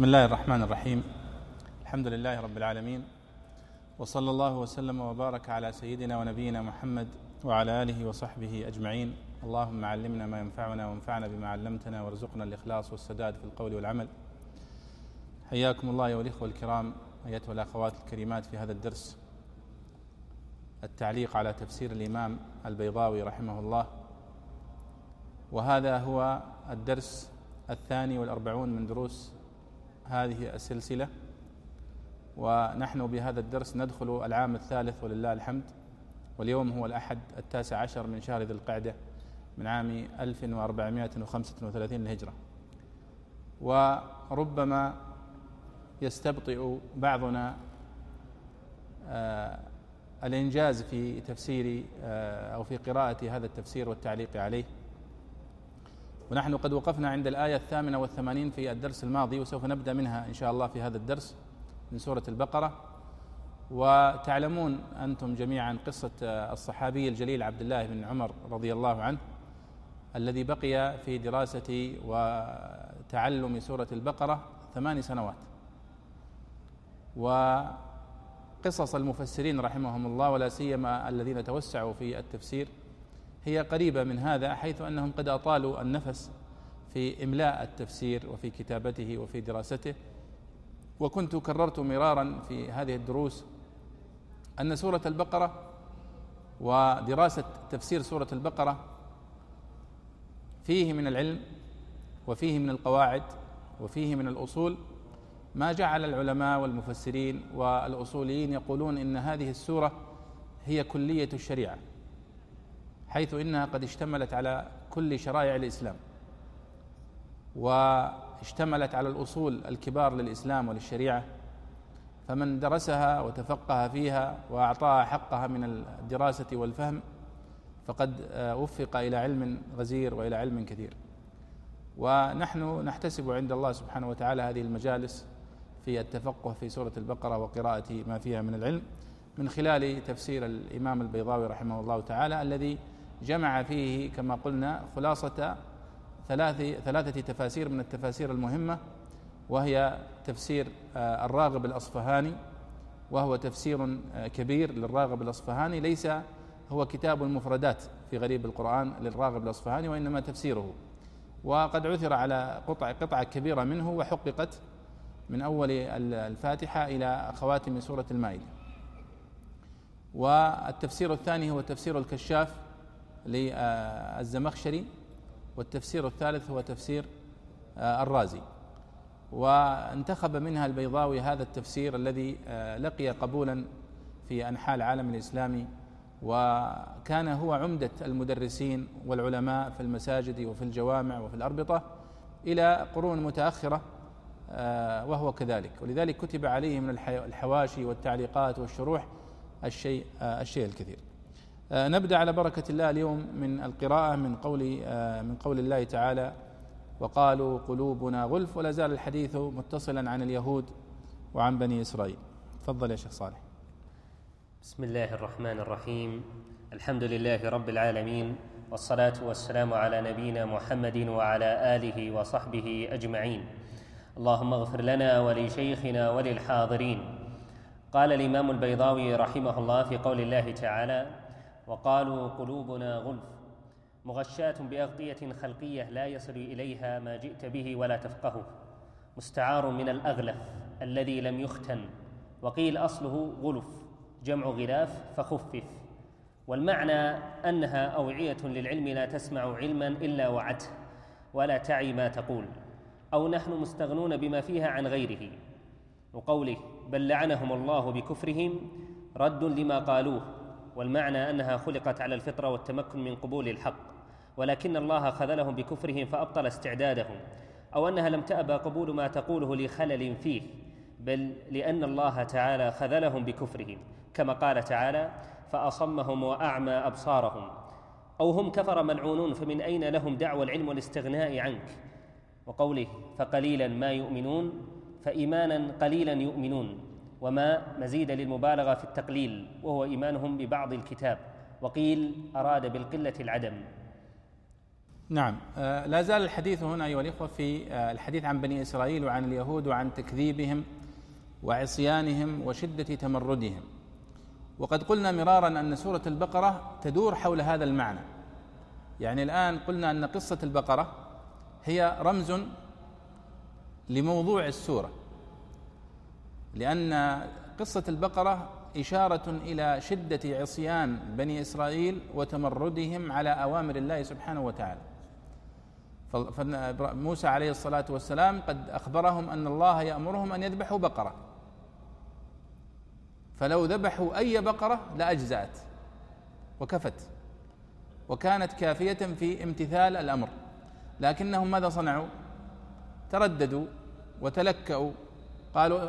بسم الله الرحمن الرحيم. الحمد لله رب العالمين. وصلى الله وسلم وبارك على سيدنا ونبينا محمد وعلى آله وصحبه أجمعين. اللهم علمنا ما ينفعنا وانفعنا بما علمتنا وارزقنا الإخلاص والسداد في القول والعمل. حياكم الله أيها الإخوة الكرام أيتها الأخوات الكريمات في هذا الدرس. التعليق على تفسير الإمام البيضاوي رحمه الله. وهذا هو الدرس الثاني والأربعون من دروس هذه السلسلة ونحن بهذا الدرس ندخل العام الثالث ولله الحمد واليوم هو الأحد التاسع عشر من شهر ذي القعدة من عام 1435 للهجرة. وربما يستبطئ بعضنا آه، الإنجاز في تفسير آه، أو في قراءة هذا التفسير والتعليق عليه. ونحن قد وقفنا عند الآية الثامنة والثمانين في الدرس الماضي وسوف نبدأ منها إن شاء الله في هذا الدرس من سورة البقرة. وتعلمون أنتم جميعا قصة الصحابي الجليل عبد الله بن عمر رضي الله عنه الذي بقي في دراسة وتعلم سورة البقرة ثمان سنوات. وقصص المفسرين رحمهم الله ولا سيما الذين توسعوا في التفسير هي قريبة من هذا حيث أنهم قد أطالوا النفس في إملاء التفسير وفي كتابته وفي دراسته. وكنت كررت مرارا في هذه الدروس أن سورة البقرة ودراسة تفسير سورة البقرة فيه من العلم وفيه من القواعد وفيه من الأصول. ما جعل العلماء والمفسرين والأصوليين يقولون إن هذه السورة هي كلية الشريعة. حيث إنها قد اشتملت على كل شرائع الإسلام واشتملت على الأصول الكبار للإسلام وللشريعة. فمن درسها وتفقه فيها وأعطاها حقها من الدراسة والفهم فقد وفق إلى علم غزير وإلى علم كثير. ونحن نحتسب عند الله سبحانه وتعالى هذه المجالس في التفقه في سورة البقرة وقراءة ما فيها من العلم من خلال تفسير الإمام البيضاوي رحمه الله تعالى الذي جمع فيه كما قلنا خلاصة ثلاث ثلاثة تفاسير من التفاسير المهمة وهي تفسير آه، الراغب الأصفهاني وهو تفسير آه، كبير للراغب الأصفهاني ليس هو كتاب المفردات في غريب القرآن للراغب الأصفهاني وإنما تفسيره. وقد عثر على قطع قطعة كبيرة منه وحققت من أول الفاتحة إلى خواتم سورة المائدة. والتفسير الثاني هو تفسير الكشاف للزمخشري والتفسير الثالث هو تفسير آه، الرازي. وانتخب منها البيضاوي هذا التفسير الذي آه، لقي قبولا في أنحاء العالم الإسلامي وكان هو عمدة المدرسين والعلماء في المساجد وفي الجوامع وفي الأربطة إلى قرون متأخرة آه، وهو كذلك. ولذلك كتب عليه من الحواشي والتعليقات والشروح الشيء الشيء الكثير. نبدأ على بركة الله اليوم من القراءة من قول آه، من قول الله تعالى وقالوا قلوبنا غلف ولا زال الحديث متصلا عن اليهود وعن بني إسرائيل. تفضل يا شيخ صالح. بسم الله الرحمن الرحيم. الحمد لله رب العالمين والصلاة والسلام على نبينا محمد وعلى آله وصحبه أجمعين. اللهم اغفر لنا ولشيخنا وللحاضرين. قال الإمام البيضاوي رحمه الله في قول الله تعالى وقالوا قلوبنا غلف. مغشاة بأغطية خلقية لا يصل إليها ما جئت به ولا تفقهه مستعار من الأغلف الذي لم يختن. وقيل أصله غلف جمع غلاف فخفف. والمعنى أنها أوعية للعلم لا تسمع علما إلا وعته ولا تعي ما تقول. أو نحن مستغنون بما فيها عن غيره. وقوله بل لعنهم الله بكفرهم رد لما قالوه. والمعنى أنها خلقت على الفطرة والتمكن من قبول الحق ولكن الله خذلهم بكفرهم فأبطل استعدادهم أو أنها لم تأبى قبول ما تقوله لخلل فيه بل لأن الله تعالى خذلهم بكفرهم كما قال تعالى فأصمهم وأعمى أبصارهم أو هم كفر ملعونون فمن أين لهم دعوى العلم والاستغناء عنك؟ وقوله فقليلا ما يؤمنون فايمانا قليلا يؤمنون وما مزيد للمبالغة في التقليل وهو إيمانهم ببعض الكتاب وقيل أراد بالقلة العدم. نعم. آه، لا زال الحديث هنا أيها الإخوة في آه، الحديث عن بني إسرائيل وعن اليهود وعن تكذيبهم وعصيانهم وشدة تمردهم. وقد قلنا مرارا أن سورة البقرة تدور حول هذا المعنى. يعني الآن قلنا أن قصة البقرة هي رمز لموضوع السورة. لأن قصة البقرة إشارة إلى شدة عصيان بني إسرائيل وتمردهم على أوامر الله سبحانه وتعالى. فموسى عليه الصلاة والسلام قد أخبرهم أن الله يأمرهم أن يذبحوا بقرة. فلو ذبحوا أي بقرة لأجزأت وكفت. وكانت كافية في امتثال الأمر. لكنهم ماذا صنعوا؟ ترددوا وتلكأوا. قالوا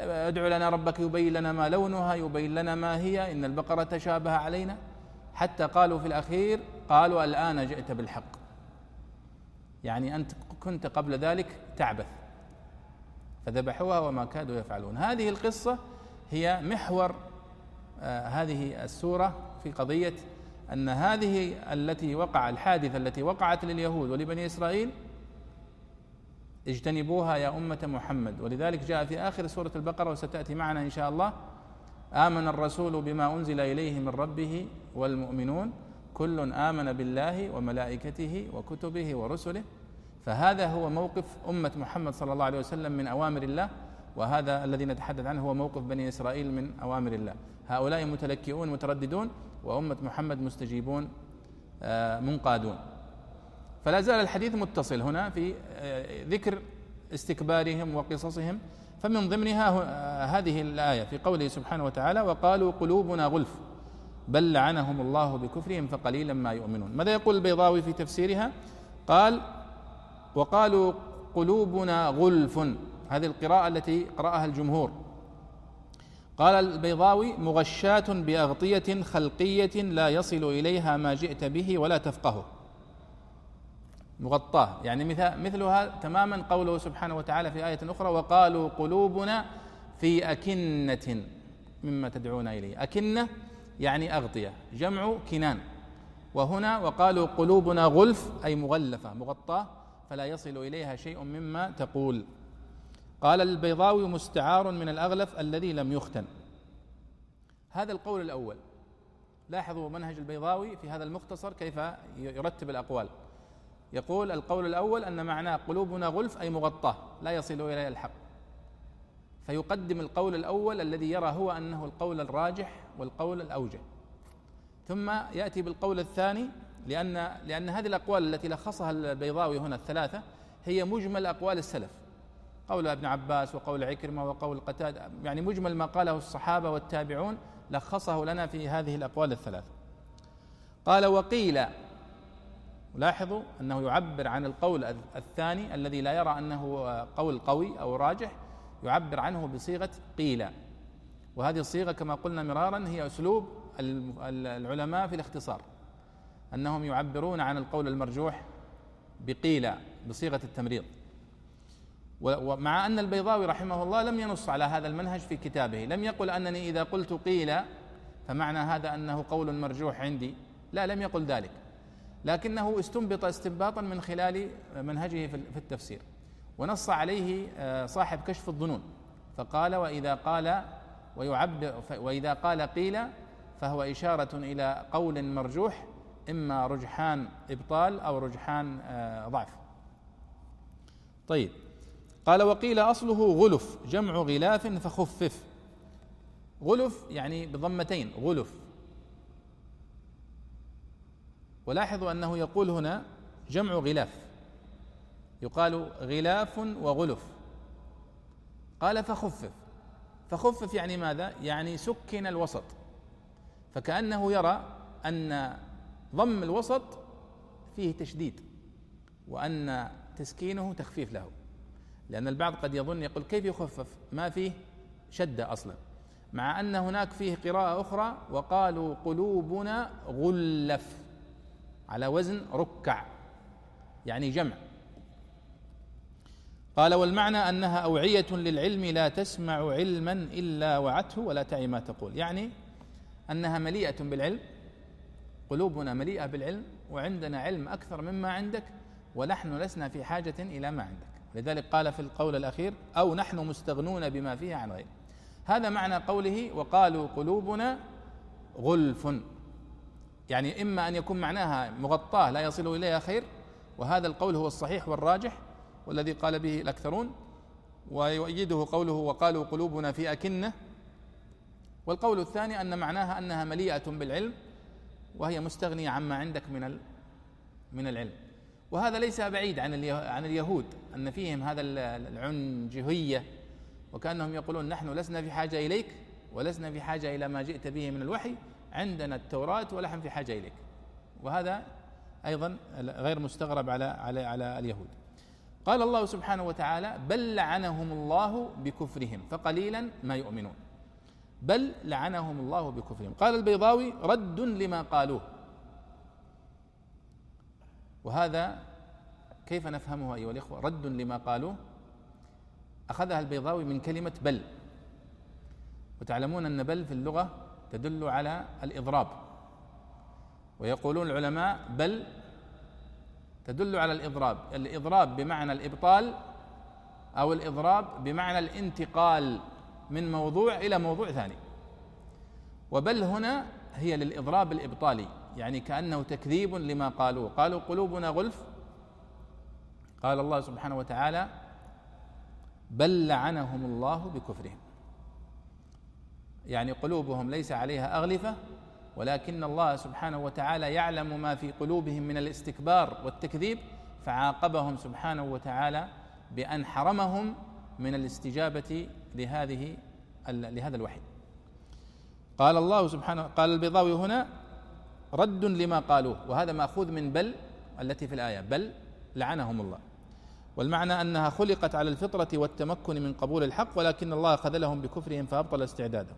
أدع لنا ربك يبين لنا ما لونها يبين لنا ما هي. إن البقرة تشابه علينا. حتى قالوا في الأخير قالوا الآن جئت بالحق. يعني أنت كنت قبل ذلك تعبث. فذبحوها وما كادوا يفعلون. هذه القصة هي محور آه هذه السورة في قضية أن هذه التي وقع الحادثة التي وقعت لليهود ولبني إسرائيل اجتنبوها يا أمة محمد. ولذلك جاء في آخر سورة البقرة وستأتي معنا إن شاء الله. آمن الرسول بما أنزل إليه من ربه والمؤمنون. كل آمن بالله وملائكته وكتبه ورسله. فهذا هو موقف أمة محمد صلى الله عليه وسلم من أوامر الله. وهذا الذي نتحدث عنه هو موقف بني إسرائيل من أوامر الله. هؤلاء متلكئون مترددون وأمة محمد مستجيبون آه، منقادون. فلا زال الحديث متصل هنا في آه، ذكر استكبارهم وقصصهم فمن ضمنها آه، هذه الآية في قوله سبحانه وتعالى وقالوا قلوبنا غلف بل لعنهم الله بكفرهم فقليلا ما يؤمنون. ماذا يقول البيضاوي في تفسيرها؟ قال وقالوا قلوبنا غلف. هذه القراءة التي قرأها الجمهور. قال البيضاوي مغشاة بأغطية خلقية لا يصل إليها ما جئت به ولا تفقهه. مغطاة. يعني مثلها تماما قوله سبحانه وتعالى في آية أخرى وقالوا قلوبنا في أكنة مما تدعون إليه. أكنة يعني أغطية جمع كنان. وهنا وقالوا قلوبنا غلف أي مغلفة مغطاة فلا يصل إليها شيء مما تقول. قال البيضاوي مستعار من الأغلف الذي لم يختن. هذا القول الأول. لاحظوا منهج البيضاوي في هذا المختصر كيف يرتب الأقوال. يقول القول الأول أن معناه قلوبنا غلف أي مغطاة لا يصل إليها الحق. فيقدم القول الأول الذي يرى هو أنه القول الراجح والقول الأوجه. ثم يأتي بالقول الثاني لأن لأن هذه الأقوال التي لخصها البيضاوي هنا الثلاثة هي مجمل أقوال السلف. قول ابن عباس وقول عكرمة وقول قتادة يعني مجمل ما قاله الصحابة والتابعون لخصه لنا في هذه الأقوال الثلاثة. قال وقيل لاحظوا أنه يعبر عن القول الثاني الذي لا يرى أنه قول قوي أو راجح يعبر عنه بصيغة قيل. وهذه الصيغة كما قلنا مرارا هي أسلوب العلماء في الاختصار أنهم يعبرون عن القول المرجوح بقيل بصيغة التمريض. ومع أن البيضاوي رحمه الله لم ينص على هذا المنهج في كتابه لم يقل أنني إذا قلت قيل فمعنى هذا أنه قول مرجوح عندي. لا لم يقل ذلك. لكنه استنبط استنباطا من خلال منهجه في التفسير. ونص عليه آه، صاحب كشف الظنون. فقال وإذا قال ويعبر وإذا قال قيل فهو إشارة إلى قول مرجوح إما رجحان إبطال أو رجحان آه، ضعف. طيب. قال وقيل أصله غلف جمع غلاف فخفف. غلف يعني بضمتين غلف. ولاحظوا أنه يقول هنا جمع غلاف. يقال غلاف وغلف. قال فخفف. فخفف يعني ماذا؟ يعني سكن الوسط. فكأنه يرى أن ضم الوسط فيه تشديد وأن تسكينه تخفيف له. لأن البعض قد يظن يقول كيف يخفف؟ ما فيه شدة أصلا. مع أن هناك فيه قراءة أخرى وقالوا قلوبنا غلف. على وزن ركع يعني جمع. قال والمعنى أنها أوعية للعلم لا تسمع علما إلا وعته ولا تعي ما تقول. يعني أنها مليئة بالعلم قلوبنا مليئة بالعلم وعندنا علم أكثر مما عندك ونحن لسنا في حاجة إلى ما عندك. لذلك قال في القول الأخير أو نحن مستغنون بما فيه عن غيره هذا معنى قوله وقالوا قلوبنا غلف. يعني إما أن يكون معناها مغطاة لا يصل إليها خير وهذا القول هو الصحيح والراجح والذي قال به الأكثرون ويؤيده قوله وقالوا قلوبنا في أكنة. والقول الثاني أن معناها أنها مليئة بالعلم وهي مستغنية عما عندك من من العلم. وهذا ليس بعيد عن عن اليهود أن فيهم هذا العنجهية وكأنهم يقولون نحن لسنا في حاجة إليك ولسنا في حاجة إلى ما جئت به من الوحي عندنا التوراة ونحن في حاجة إليك. وهذا أيضا غير مستغرب على على على اليهود. قال الله سبحانه وتعالى بل لعنهم الله بكفرهم فقليلا ما يؤمنون. بل لعنهم الله بكفرهم قال البيضاوي رد لما قالوه وهذا كيف نفهمه أيها الإخوة؟ رد لما قالوه أخذها البيضاوي من كلمة بل وتعلمون أن بل في اللغة تدل على الإضراب. ويقولون العلماء بل تدل على الإضراب. الإضراب بمعنى الإبطال أو الإضراب بمعنى الانتقال من موضوع إلى موضوع ثاني. وبل هنا هي للإضراب الإبطالي يعني كأنه تكذيب لما قالوه قالوا قلوبنا غلف. قال الله سبحانه وتعالى بل لعنهم الله بكفرهم. يعني قلوبهم ليس عليها أغلفة ولكن الله سبحانه وتعالى يعلم ما في قلوبهم من الاستكبار والتكذيب فعاقبهم سبحانه وتعالى بأن حرمهم من الاستجابة لهذه لهذا الوحي. قال الله سبحانه قال البيضاوي هنا رد لما قالوه وهذا مأخوذ من بل التي في الآية بل لعنهم الله. والمعنى أنها خلقت على الفطرة والتمكن من قبول الحق ولكن الله خذلهم بكفرهم فأبطل استعدادهم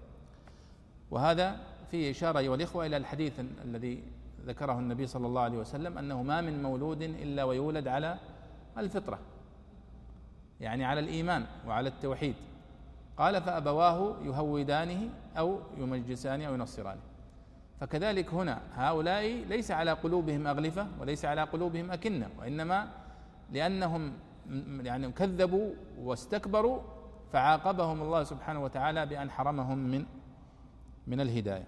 وهذا فيه إشارة أيها الإخوة إلى الحديث الذي ذكره النبي صلى الله عليه وسلم أنه ما من مولود إلا ويولد على الفطرة يعني على الإيمان وعلى التوحيد. قال فأبواه يهودانه أو يمجسانه أو ينصرانه. فكذلك هنا هؤلاء ليس على قلوبهم أغلفة وليس على قلوبهم أكنة وإنما لأنهم يعني كذبوا واستكبروا فعاقبهم الله سبحانه وتعالى بأن حرمهم من من الهداية.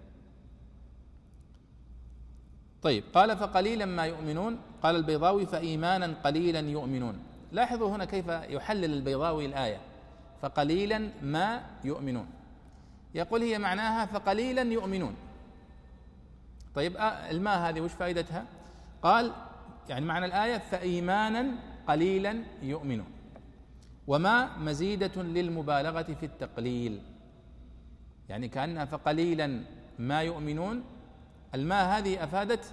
طيب قال فقليلا ما يؤمنون. قال البيضاوي فايمانا قليلا يؤمنون. لاحظوا هنا كيف يحلل البيضاوي الآية. فقليلا ما يؤمنون. يقول هي معناها فقليلا يؤمنون. طيب آه، الماء هذه وش فائدتها؟ قال يعني معنى الآية فإيمانا قليلا يؤمنون. وما مزيدة للمبالغة في التقليل. يعني كأنها فقليلا ما يؤمنون. الماء هذه أفادت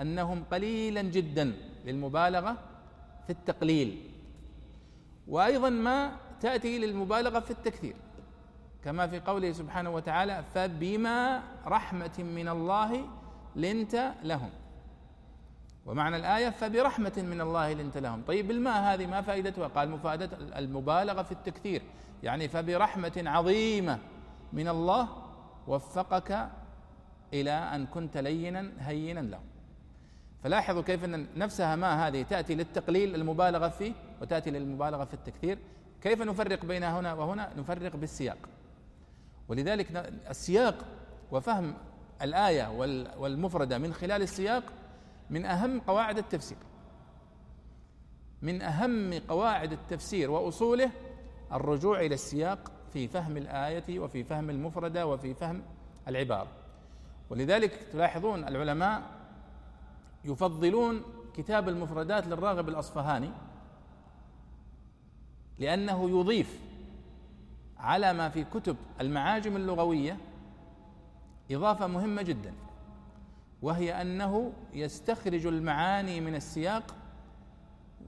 أنهم قليلا جدا للمبالغة في التقليل. وأيضا ما تأتي للمبالغة في التكثير كما في قوله سبحانه وتعالى فبما رحمة من الله لنت لهم. ومعنى الآية فبرحمة من الله لنت لهم. طيب الماء هذه ما فائدتها؟ قال مفادة المبالغة في التكثير. يعني فبرحمة عظيمة من الله وفقك إلى أن كنت لينا هينا له. فلاحظوا كيف أن نفسها ما هذه تأتي للتقليل المبالغة فيه وتأتي للمبالغة في التكثير. كيف نفرق بين هنا وهنا؟ نفرق بالسياق. ولذلك السياق وفهم الآية والمفردة من خلال السياق من أهم قواعد التفسير. من أهم قواعد التفسير وأصوله الرجوع إلى السياق في فهم الآية وفي فهم المفردة وفي فهم العبارة ولذلك تلاحظون العلماء يفضلون كتاب المفردات للراغب الأصفهاني لأنه يضيف على ما في كتب المعاجم اللغوية إضافة مهمة جدا وهي أنه يستخرج المعاني من السياق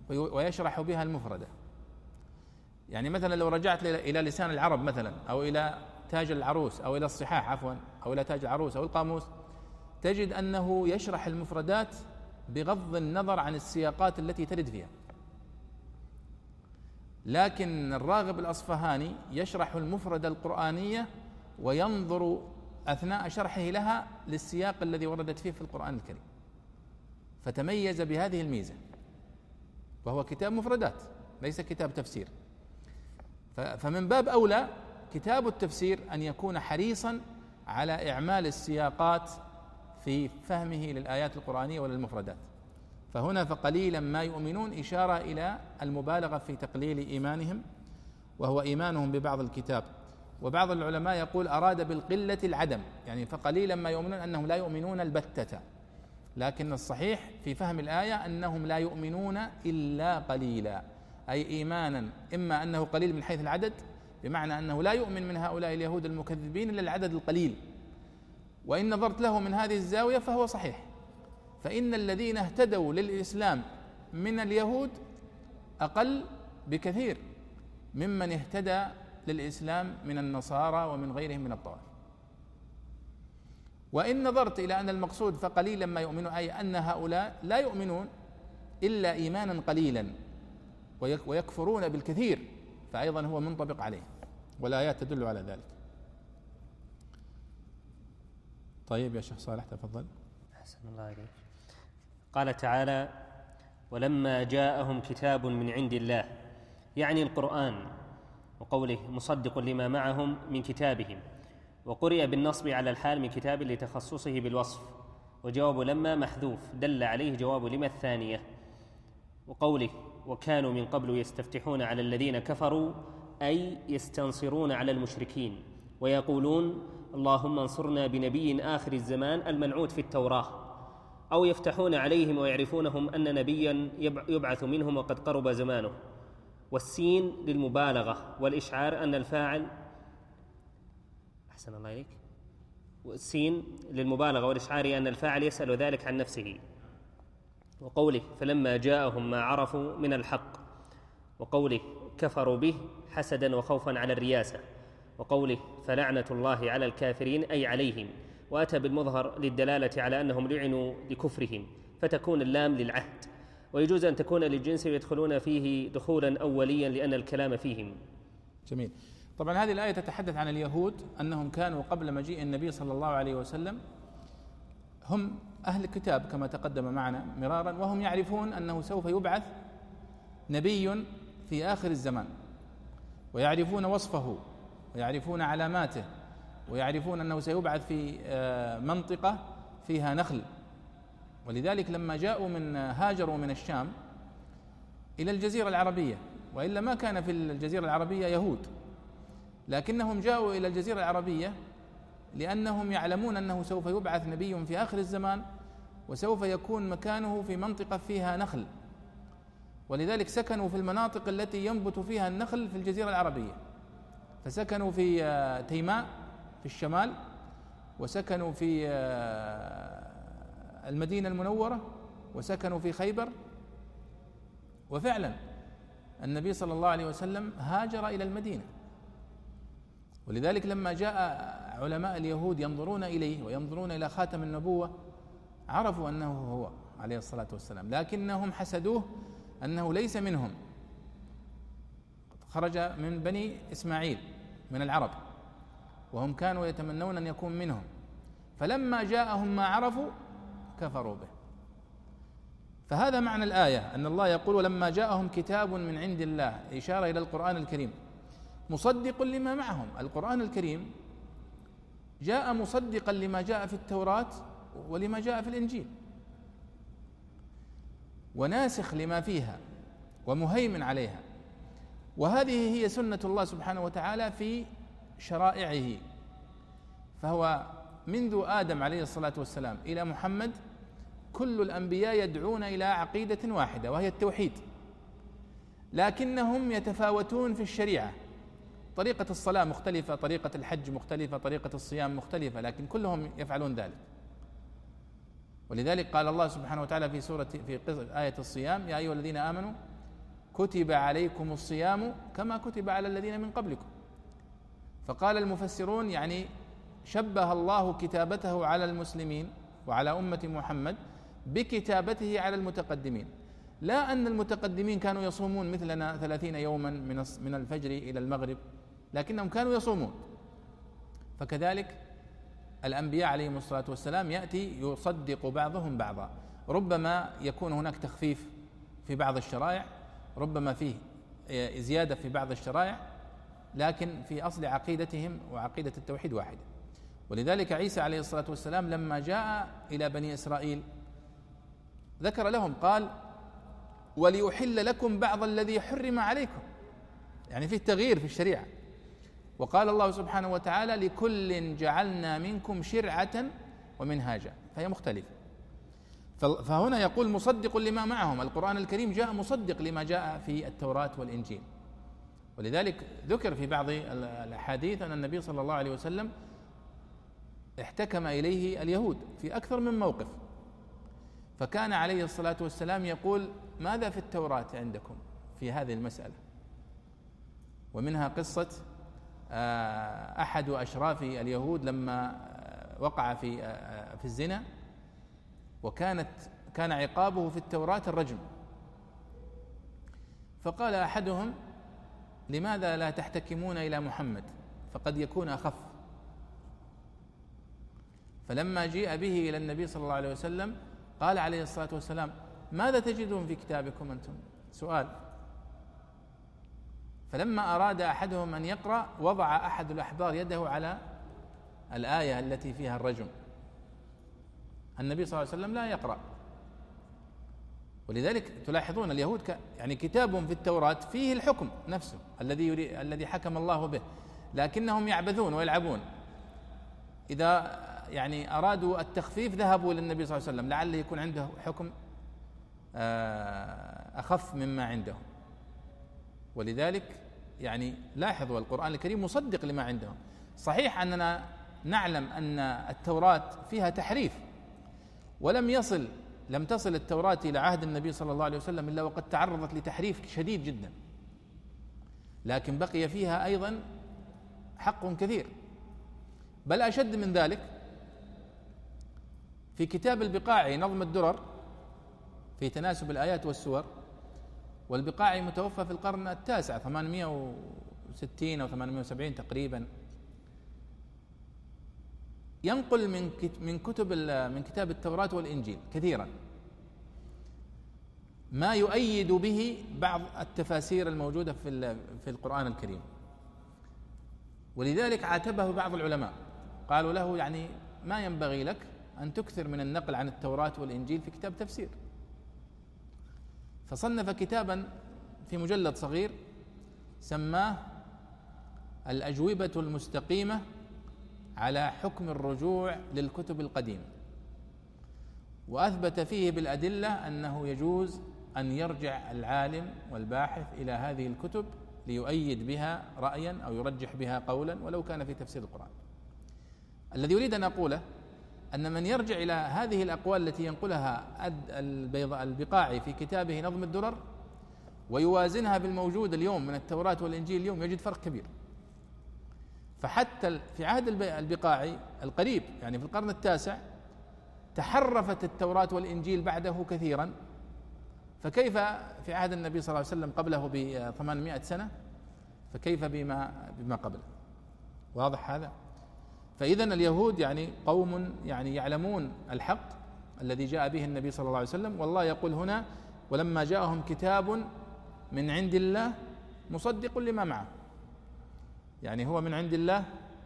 ويشرح بها المفردة. يعني مثلا لو رجعت إلى لسان العرب مثلا أو إلى تاج العروس أو إلى الصحاح عفوا أو إلى تاج العروس أو القاموس تجد أنه يشرح المفردات بغض النظر عن السياقات التي ترد فيها. لكن الراغب الأصفهاني يشرح المفردة القرآنية وينظر أثناء شرحه لها للسياق الذي وردت فيه في القرآن الكريم. فتميز بهذه الميزة وهو كتاب مفردات ليس كتاب تفسير. فمن باب أولى كتاب التفسير أن يكون حريصا على إعمال السياقات في فهمه للآيات القرآنية وللمفردات. فهنا فقليلا ما يؤمنون إشارة إلى المبالغة في تقليل إيمانهم وهو إيمانهم ببعض الكتاب. وبعض العلماء يقول أراد بالقلة العدم يعني فقليلا ما يؤمنون أنهم لا يؤمنون البتة. لكن الصحيح في فهم الآية أنهم لا يؤمنون إلا قليلا. أي إيمانا إما أنه قليل من حيث العدد بمعنى أنه لا يؤمن من هؤلاء اليهود المكذبين إلا العدد القليل. وإن نظرت له من هذه الزاوية فهو صحيح. فإن الذين اهتدوا للإسلام من اليهود أقل بكثير ممن اهتدى للإسلام من النصارى ومن غيرهم من الطوائف وإن نظرت إلى أن المقصود فقليلا ما يؤمنون أي أن هؤلاء لا يؤمنون إلا إيمانا قليلا. ويكفرون بالكثير فأيضا هو منطبق عليه والآيات تدل على ذلك. طيب يا شيخ صالح تفضل. أحسن الله عليك قال تعالى ولما جاءهم كتاب من عند الله يعني القرآن وقوله مصدق لما معهم من كتابهم وقرئ بالنصب على الحال من كتاب لتخصصه بالوصف وجواب لما محذوف دل عليه جواب لما الثانية وقوله وكانوا من قبل يستفتحون على الذين كفروا أي يستنصرون على المشركين ويقولون اللهم انصرنا بنبي آخر الزمان المنعوت في التوراة. أو يفتحون عليهم ويعرفونهم أن نبيا يبعث منهم وقد قرب زمانه. والسين للمبالغة والإشعار أن الفاعل أحسن الله إليك. والسين للمبالغة والإشعار أن الفاعل يسأل ذلك عن نفسه. وقوله فلما جاءهم ما عرفوا من الحق وقوله كفروا به حسدا وخوفا على الرياسة وقوله فلعنة الله على الكافرين أي عليهم وأتى بالمظهر للدلالة على أنهم لعنوا لكفرهم فتكون اللام للعهد ويجوز أن تكون للجنس ويدخلون فيه دخولا أوليا لأن الكلام فيهم. جميل. طبعا هذه الآية تتحدث عن اليهود أنهم كانوا قبل مجيء النبي صلى الله عليه وسلم هم أهل الكتاب كما تقدم معنا مرارا وهم يعرفون أنه سوف يبعث نبي في آخر الزمان ويعرفون وصفه ويعرفون علاماته ويعرفون أنه سيبعث في آه، منطقة فيها نخل. ولذلك لما جاءوا من هاجروا من الشام إلى الجزيرة العربية وإلا ما كان في الجزيرة العربية يهود لكنهم جاءوا إلى الجزيرة العربية لأنهم يعلمون أنه سوف يبعث نبي في آخر الزمان وسوف يكون مكانه في منطقة فيها نخل. ولذلك سكنوا في المناطق التي ينبت فيها النخل في الجزيرة العربية. فسكنوا في آه، تيماء في الشمال وسكنوا في آه، المدينة المنورة وسكنوا في خيبر. وفعلا النبي صلى الله عليه وسلم هاجر إلى المدينة. ولذلك لما جاء علماء اليهود ينظرون إليه وينظرون إلى خاتم النبوة عرفوا أنه هو عليه الصلاة والسلام لكنهم حسدوه أنه ليس منهم. خرج من بني إسماعيل من العرب وهم كانوا يتمنون أن يكون منهم. فلما جاءهم ما عرفوا كفروا به. فهذا معنى الآية أن الله يقول ولما جاءهم كتاب من عند الله. إشارة إلى القرآن الكريم. مصدق لما معهم. القرآن الكريم جاء مصدقا لما جاء في التوراة ولما جاء في الإنجيل. وناسخ لما فيها ومهيمن عليها. وهذه هي سنة الله سبحانه وتعالى في شرائعه. فهو منذ آدم عليه الصلاة والسلام إلى محمد كل الأنبياء يدعون إلى عقيدة واحدة وهي التوحيد. لكنهم يتفاوتون في الشريعة. طريقة الصلاة مختلفة طريقة الحج مختلفة طريقة الصيام مختلفة لكن كلهم يفعلون ذلك. ولذلك قال الله سبحانه وتعالى في سورة في آية الصيام يا أيها الذين آمنوا كتب عليكم الصيام كما كتب على الذين من قبلكم. فقال المفسرون يعني شبه الله كتابته على المسلمين وعلى أمة محمد بكتابته على المتقدمين. لا أن المتقدمين كانوا يصومون مثلنا ثلاثين يوما من الفجر إلى المغرب. لكنهم كانوا يصومون. فكذلك الأنبياء عليهم الصلاة والسلام يأتي يصدق بعضهم بعضا. ربما يكون هناك تخفيف في بعض الشرائع ربما فيه زيادة في بعض الشرائع لكن في أصل عقيدتهم وعقيدة التوحيد واحدة. ولذلك عيسى عليه الصلاة والسلام لما جاء إلى بني إسرائيل ذكر لهم قال وليحل لكم بعض الذي حرم عليكم. يعني فيه تغيير في الشريعة. وقال الله سبحانه وتعالى لكل جعلنا منكم شرعة ومنهاجا. فهي مختلفة. فهنا يقول مصدق لما معهم. القرآن الكريم جاء مصدق لما جاء في التوراة والإنجيل. ولذلك ذكر في بعض الأحاديث أن النبي صلى الله عليه وسلم احتكم إليه اليهود في أكثر من موقف. فكان عليه الصلاة والسلام يقول ماذا في التوراة عندكم في هذه المسألة؟ ومنها قصة آه، أحد أشراف اليهود لما وقع في آه، في الزنا وكانت كان عقابه في التوراة الرجم. فقال أحدهم لماذا لا تحتكمون إلى محمد؟ فقد يكون أخف. فلما جيء به إلى النبي صلى الله عليه وسلم قال عليه الصلاة والسلام ماذا تجدون في كتابكم أنتم؟ سؤال. فلما أراد أحدهم أن يقرأ وضع أحد الأحبار يده على الآية التي فيها الرجم. النبي صلى الله عليه وسلم لا يقرأ. ولذلك تلاحظون اليهود يعني كتاب في التوراة فيه الحكم نفسه الذي الذي حكم الله به لكنهم يعبثون ويلعبون. إذا يعني أرادوا التخفيف ذهبوا للنبي صلى الله عليه وسلم لعله يكون عنده حكم آه، أخف مما عندهم. ولذلك يعني لاحظوا القرآن الكريم مصدق لما عندهم. صحيح أننا نعلم أن التوراة فيها تحريف ولم يصل لم تصل التوراة إلى عهد النبي صلى الله عليه وسلم إلا وقد تعرضت لتحريف شديد جدا. لكن بقي فيها أيضا حق كثير. بل أشد من ذلك في كتاب البقاعي نظم الدرر في تناسب الآيات والسور والبقاعي متوفى في القرن التاسع 860 أو 870 تقريبا. ينقل من من كتب من كتاب التوراة والإنجيل كثيرا. ما يؤيد به بعض التفاسير الموجودة في في القرآن الكريم. ولذلك عاتبه بعض العلماء. قالوا له يعني ما ينبغي لك أن تكثر من النقل عن التوراة والإنجيل في كتاب تفسير. فصنف كتابا في مجلد صغير سماه الأجوبة المستقيمة على حكم الرجوع للكتب القديمة. وأثبت فيه بالأدلة أنه يجوز أن يرجع العالم والباحث إلى هذه الكتب ليؤيد بها رايا أو يرجح بها قولا ولو كان في تفسير القرآن. الذي أريد أن أقوله أن من يرجع إلى هذه الأقوال التي ينقلها البقاعي في كتابه نظم الدرر ويوازنها بالموجود اليوم من التوراة والإنجيل اليوم يجد فرق كبير. فحتى في عهد البقاعي القريب يعني في القرن التاسع تحرفت التوراة والإنجيل بعده كثيرا. فكيف في عهد النبي صلى الله عليه وسلم قبله ب 800 سنة؟ فكيف بما بما قبله؟ واضح هذا؟ فإذا اليهود يعني قوم يعني يعلمون الحق الذي جاء به النبي صلى الله عليه وسلم والله يقول هنا ولما جاءهم كتاب من عند الله مصدق لما معه. يعني هو من عند الله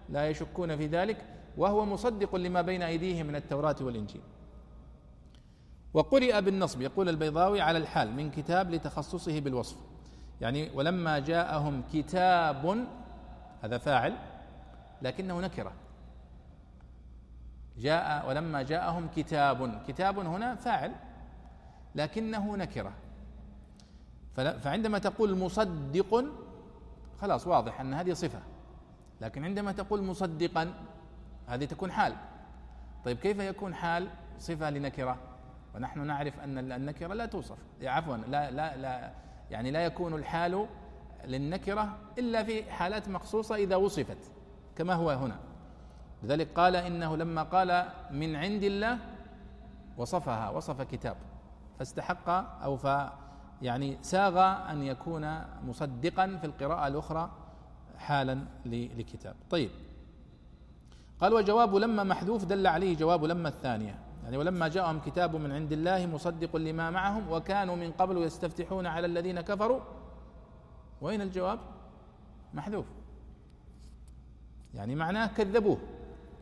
لا يشكون في ذلك وهو مصدق لما بين أيديهم من التوراة والإنجيل. وقرئ بالنصب يقول البيضاوي على الحال من كتاب لتخصصه بالوصف. يعني ولما جاءهم كتاب هذا فاعل لكنه نكرة. جاء ولما جاءهم كتاب كتاب هنا فاعل لكنه نكرة. فعندما تقول مصدق خلاص واضح أن هذه صفة. لكن عندما تقول مصدقا هذه تكون حال. طيب كيف يكون حال؟ صفة لنكرة. ونحن نعرف أن النكرة لا توصف. عفوا لا لا لا يعني لا يكون الحال للنكرة إلا في حالات مخصوصة إذا وصفت كما هو هنا. لذلك قال إنه لما قال من عند الله وصفها وصف كتاب فاستحق أو ف يعني ساغ أن يكون مصدقا في القراءة الأخرى حالا لكتاب. طيب. قال وجواب لما محذوف دل عليه جواب لما الثانية. يعني ولما جاءهم كتاب من عند الله مصدق لما معهم وكانوا من قبل يستفتحون على الذين كفروا. وين الجواب؟ محذوف. يعني معناه كذبوه.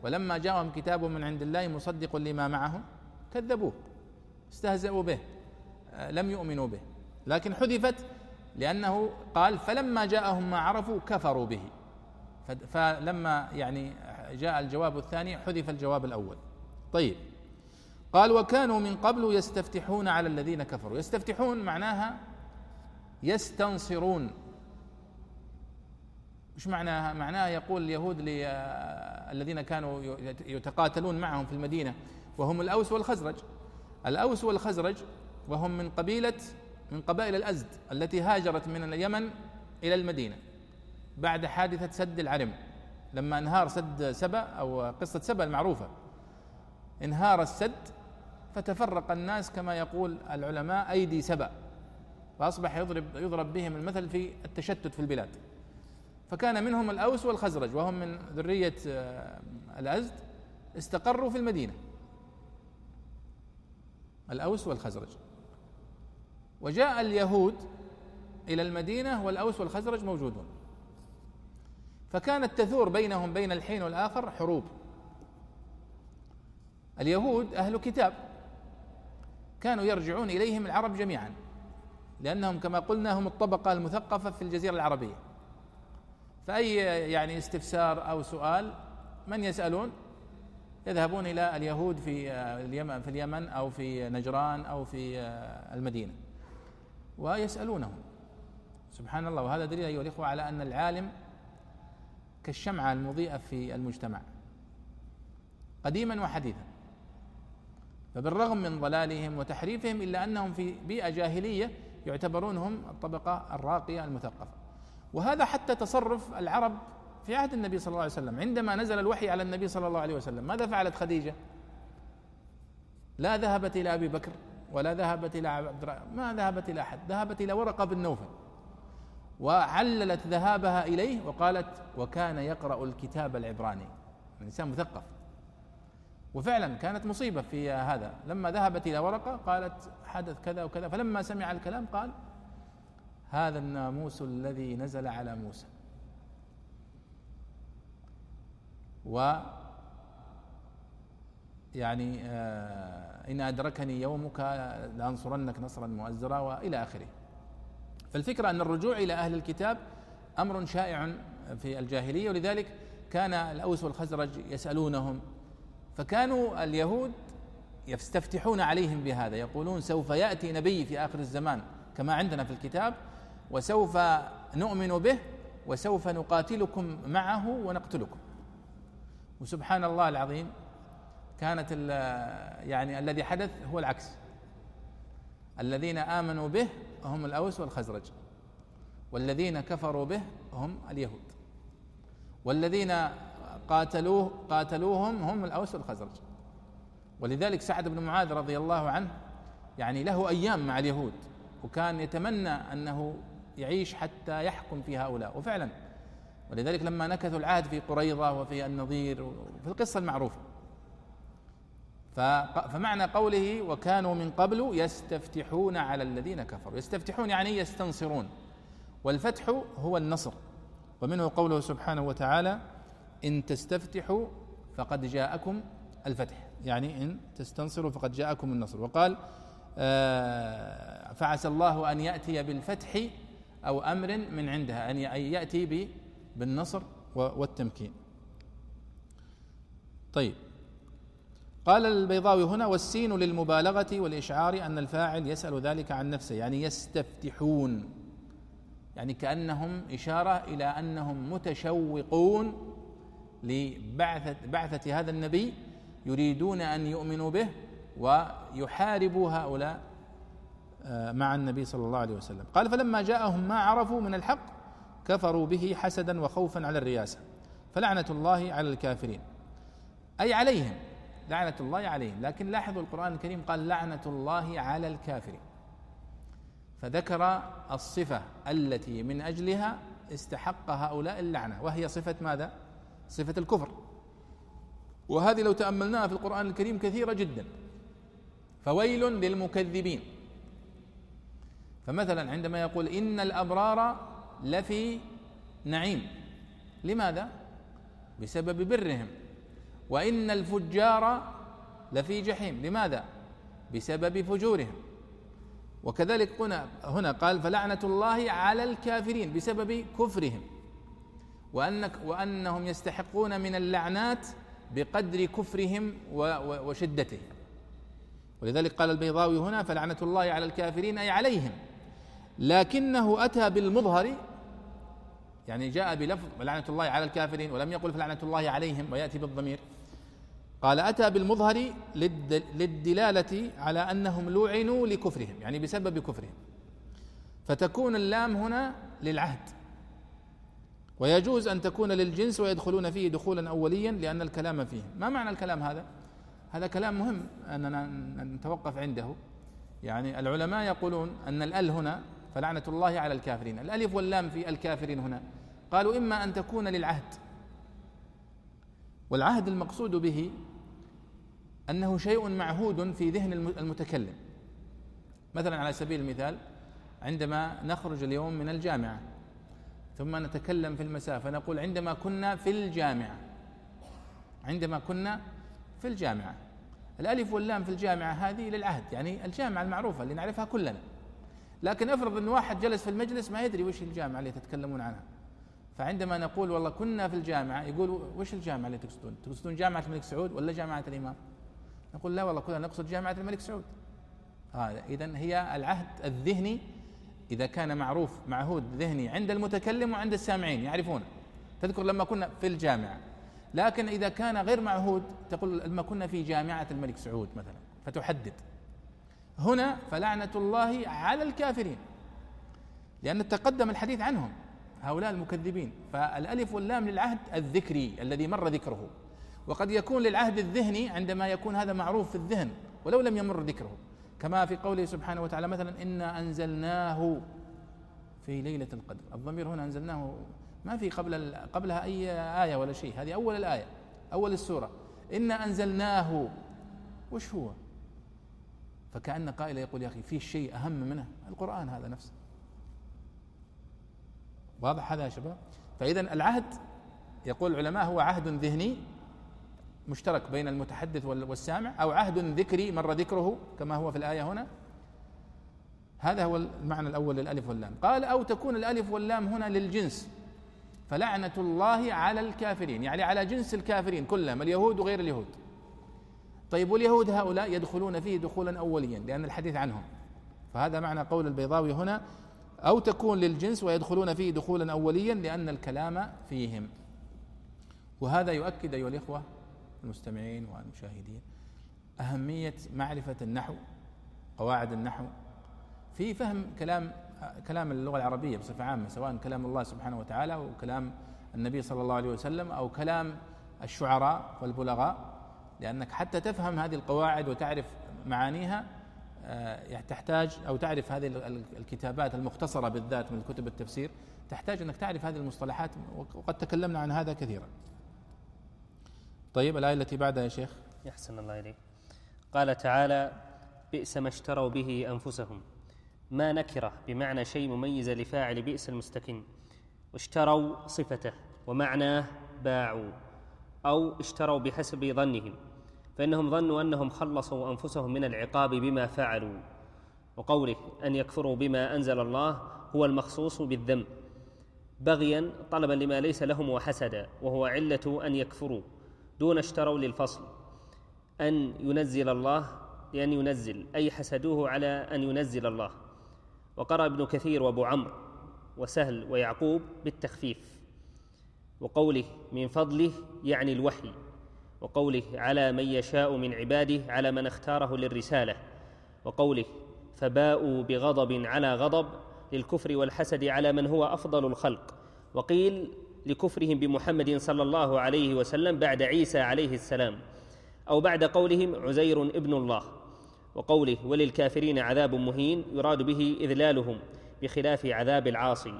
ولما جاءهم كتاب من عند الله مصدق لما معهم كذبوه استهزأوا به آه، لم يؤمنوا به. لكن حذفت لأنه قال فلما جاءهم ما عرفوا كفروا به. فلما يعني جاء الجواب الثاني حذف الجواب الأول. طيب. قال وكانوا من قبل يستفتحون على الذين كفروا. يستفتحون معناها يستنصرون. مش معناها؟ معناها يقول اليهود الذين كانوا يتقاتلون معهم في المدينة وهم الأوس والخزرج. الأوس والخزرج وهم من قبيلة من قبائل الأزد التي هاجرت من اليمن إلى المدينة بعد حادثة سد العرم لما انهار سد سبأ أو قصة سبأ المعروفة. انهار السد فتفرق الناس كما يقول العلماء أيدي سبأ فأصبح يضرب يضرب بهم المثل في التشتت في البلاد. فكان منهم الأوس والخزرج وهم من ذرية آه، الأزد استقروا في المدينة. الأوس والخزرج. وجاء اليهود إلى المدينة والأوس والخزرج موجودون. فكانت تثور بينهم بين الحين والآخر حروب. اليهود أهل كتاب كانوا يرجعون إليهم العرب جميعا لأنهم كما قلنا هم الطبقة المثقفة في الجزيرة العربية. فأي يعني استفسار أو سؤال من يسألون يذهبون إلى اليهود في اليمن في اليمن أو في نجران أو في المدينة ويسألونهم. سبحان الله. وهذا دليل أيها الإخوة على أن العالم كالشمعة المضيئة في المجتمع. قديما وحديثا. فبالرغم من ضلالهم وتحريفهم إلا أنهم في بيئة جاهلية يعتبرونهم الطبقة الراقية المثقفة. وهذا حتى تصرف العرب في عهد النبي صلى الله عليه وسلم. عندما نزل الوحي على النبي صلى الله عليه وسلم ماذا فعلت خديجة؟ لا ذهبت إلى أبي بكر ولا ذهبت إلى عبد ما ذهبت إلى أحد ذهبت إلى ورقة بن نوفل وعللت ذهابها إليه وقالت وكان يقرأ الكتاب العبراني. الإنسان مثقف. وفعلا كانت مصيبة في هذا. لما ذهبت إلى ورقة قالت حدث كذا وكذا. فلما سمع الكلام قال هذا الناموس الذي نزل على موسى. و يعني آه إن أدركني يومك لأنصرنك نصرا مؤزرا وإلى آخره. فالفكرة أن الرجوع إلى أهل الكتاب أمر شائع في الجاهلية ولذلك كان الأوس والخزرج يسألونهم فكانوا اليهود يستفتحون عليهم بهذا يقولون سوف يأتي نبي في آخر الزمان كما عندنا في الكتاب وسوف نؤمن به وسوف نقاتلكم معه ونقتلكم. وسبحان الله العظيم كانت يعني الذي حدث هو العكس. الذين آمنوا به هم الأوس والخزرج والذين كفروا به هم اليهود والذين قاتلوه قاتلوهم هم الأوس والخزرج. ولذلك سعد بن معاذ رضي الله عنه يعني له أيام مع اليهود وكان يتمنى أنه يعيش حتى يحكم في هؤلاء. وفعلا ولذلك لما نكثوا العهد في قريضه وفي النظير وفي القصة المعروفة. فمعنى قوله وكانوا من قبل يستفتحون على الذين كفروا. يستفتحون يعني يستنصرون. والفتح هو النصر. ومنه قوله سبحانه وتعالى إن تستفتحوا فقد جاءكم الفتح. يعني إن تستنصروا فقد جاءكم النصر. وقال آه، فعسى الله أن يأتي بالفتح أو أمر من عندها أن يأتي بالنصر والتمكين. طيب. قال البيضاوي هنا والسين للمبالغة والإشعار أن الفاعل يسأل ذلك عن نفسه يعني يستفتحون. يعني كأنهم إشارة إلى أنهم متشوقون لبعثة بعثة هذا النبي يريدون أن يؤمنوا به ويحاربوا هؤلاء مع النبي صلى الله عليه وسلم. قال فلما جاءهم ما عرفوا من الحق كفروا به حسدا وخوفا على الرياسة فلعنة الله على الكافرين. أي عليهم لعنة الله عليهم. لكن لاحظوا القرآن الكريم قال لعنة الله على الكافرين. فذكر الصفة التي من أجلها استحق هؤلاء اللعنة. وهي صفة ماذا؟ صفة الكفر. وهذه لو تأملناها في القرآن الكريم كثيرة جدا. فويل للمكذبين. فمثلا عندما يقول إن الأبرار لفي نعيم لماذا؟ بسبب برهم. وإن الفجار لفي جحيم لماذا؟ بسبب فجورهم. وكذلك هنا هنا قال فلعنة الله على الكافرين بسبب كفرهم. وأنك وأنهم يستحقون من اللعنات بقدر كفرهم وشدته. ولذلك قال البيضاوي هنا فلعنة الله على الكافرين أي عليهم. لكنه أتى بالمظهر يعني جاء بلفظ ولعنة الله على الكافرين ولم يقل فلعنة الله عليهم ويأتي بالضمير. قال أتى بالمظهر للدلالة على أنهم لعنوا لكفرهم يعني بسبب كفرهم. فتكون اللام هنا للعهد. ويجوز أن تكون للجنس ويدخلون فيه دخولا أوليا لأن الكلام فيه ما معنى الكلام هذا؟ هذا كلام مهم أننا نتوقف عنده. يعني العلماء يقولون أن الأل هنا فلعنة الله على الكافرين. الألف واللام في الكافرين هنا. قالوا إما أن تكون للعهد. والعهد المقصود به أنه شيء معهود في ذهن المتكلم. مثلا على سبيل المثال عندما نخرج اليوم من الجامعة ثم نتكلم في المساء فنقول عندما كنا في الجامعة. عندما كنا في الجامعة. الألف واللام في الجامعة هذه للعهد يعني الجامعة المعروفة اللي نعرفها كلنا. لكن افرض إن واحد جلس في المجلس ما يدري وش الجامعة اللي تتكلمون عنها. فعندما نقول والله كنا في الجامعة يقول وش الجامعة اللي تقصدون؟ تقصدون جامعة الملك سعود ولا جامعة الإمام؟ نقول لا والله كنا نقصد جامعة الملك سعود. هذا إذا هي العهد الذهني إذا كان معروف معهود ذهني عند المتكلم وعند السامعين يعرفونه تذكر لما كنا في الجامعة. لكن إذا كان غير معهود تقول لما كنا في جامعة الملك سعود مثلا فتحدد. هنا فلعنة الله على الكافرين. لأن تقدم الحديث عنهم هؤلاء المكذبين. فالألف واللام للعهد الذكري الذي مر ذكره. وقد يكون للعهد الذهني عندما يكون هذا معروف في الذهن ولو لم يمر ذكره. كما في قوله سبحانه وتعالى مثلا إنا أنزلناه في ليلة القدر. الضمير هنا أنزلناه ما في قبل قبلها أي آية ولا شيء. هذه أول الآية أول السورة. إنا أنزلناه. وش هو؟ فكأن قائل يقول يا أخي في شيء أهم منه؟ القرآن هذا نفسه. واضح هذا يا شباب؟ فإذا العهد يقول العلماء هو عهد ذهني مشترك بين المتحدث والسامع أو عهد ذكري مر ذكره كما هو في الآية هنا. هذا هو المعنى الأول للألف واللام. قال أو تكون الألف واللام هنا للجنس. فلعنة الله على الكافرين. يعني على جنس الكافرين كلهم اليهود وغير اليهود. طيب واليهود هؤلاء يدخلون فيه دخولا اوليا لأن الحديث عنهم. فهذا معنى قول البيضاوي هنا أو تكون للجنس ويدخلون فيه دخولا اوليا لأن الكلام فيهم. وهذا يؤكد أيها الإخوة المستمعين والمشاهدين أهمية معرفة النحو قواعد النحو في فهم كلام كلام اللغة العربية بصفة عامة سواء كلام الله سبحانه وتعالى أو كلام النبي صلى الله عليه وسلم أو كلام الشعراء والبلغاء. لأنك حتى تفهم هذه القواعد وتعرف معانيها آه، تحتاج أو تعرف هذه الكتابات المختصرة بالذات من كتب التفسير تحتاج أنك تعرف هذه المصطلحات وقد تكلمنا عن هذا كثيرا. طيب الآية التي بعدها يا شيخ. يحسن الله إليك. قال تعالى بئس ما اشتروا به أنفسهم. ما نكرة بمعنى شيء مميز لفاعل بئس المستكن. واشتروا صفته ومعناه باعوا. أو اشتروا بحسب ظنهم. فإنهم ظنوا أنهم خلصوا أنفسهم من العقاب بما فعلوا. وقوله أن يكفروا بما أنزل الله هو المخصوص بالذنب بغيا طلبا لما ليس لهم وحسدا وهو علة أن يكفروا دون اشتروا للفصل. أن ينزل الله لأن ينزل أي حسدوه على أن ينزل الله. وقرأ ابن كثير وأبو عمرو وسهل ويعقوب بالتخفيف. وقوله من فضله يعني الوحي. وقوله على من يشاء من عباده على من اختاره للرسالة. وقوله فباءوا بغضب على غضب للكفر والحسد على من هو أفضل الخلق. وقيل لكفرهم بمحمد صلى الله عليه وسلم بعد عيسى عليه السلام أو بعد قولهم عزير ابن الله. وقوله وللكافرين عذاب مهين يراد به إذلالهم بخلاف عذاب العاصي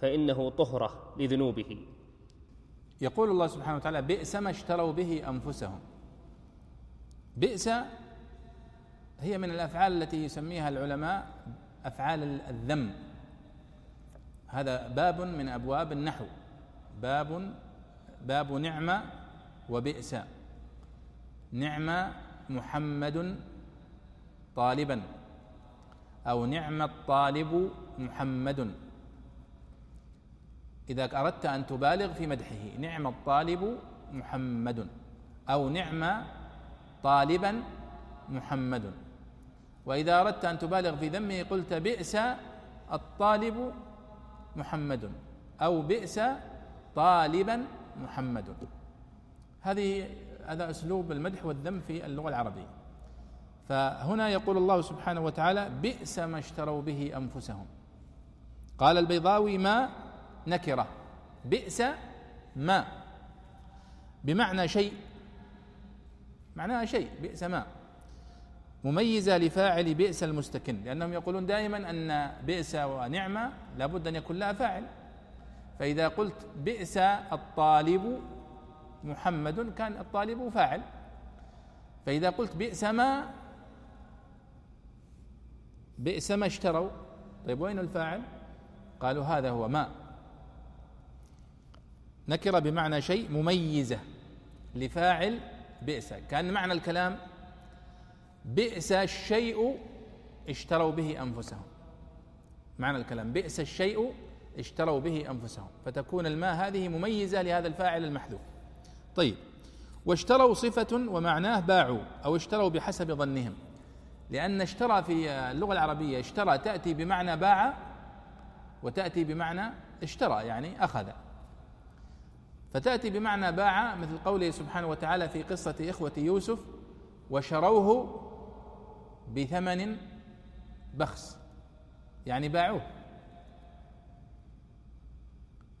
فإنه طهرة لذنوبه. يقول الله سبحانه وتعالى بئس ما اشتروا به أنفسهم. بئس هي من الأفعال التي يسميها العلماء أفعال الذم. هذا باب من أبواب النحو. باب باب نعمة وبئس. نعم محمد طالبا. أو نعم الطالب محمد. إذا أردت أن تبالغ في مدحه نعم الطالب محمد أو نعم طالبا محمد. وإذا أردت أن تبالغ في ذمه قلت بئس الطالب محمد أو بئس طالبا محمد. هذه هذا أسلوب المدح والذم في اللغة العربية. فهنا يقول الله سبحانه وتعالى بئس ما اشتروا به أنفسهم. قال البيضاوي ما نكرة. بئس ما. بمعنى شيء. معناها شيء. بئس ما. مميزة لفاعل بئس المستكن. لأنهم يقولون دائما أن بئس ونعمة لابد أن يكون لها فاعل. فإذا قلت بئس الطالب محمد كان الطالب فاعل. فإذا قلت بئس ما بئس ما اشتروا. طيب وين الفاعل؟ قالوا هذا هو ما. نكرة بمعنى شيء مميزة لفاعل بئس. كأن معنى الكلام بئس الشيء اشتروا به أنفسهم. معنى الكلام بئس الشيء اشتروا به أنفسهم. فتكون الماء هذه مميزة لهذا الفاعل المحذوف. طيب واشتروا صفة ومعناه باعوا أو اشتروا بحسب ظنهم. لأن اشترى في اللغة العربية اشترى تأتي بمعنى باع وتأتي بمعنى اشترى يعني أخذ. فتأتي بمعنى باع مثل قوله سبحانه وتعالى في قصة إخوة يوسف وشروه بثمن بخس. يعني باعوه.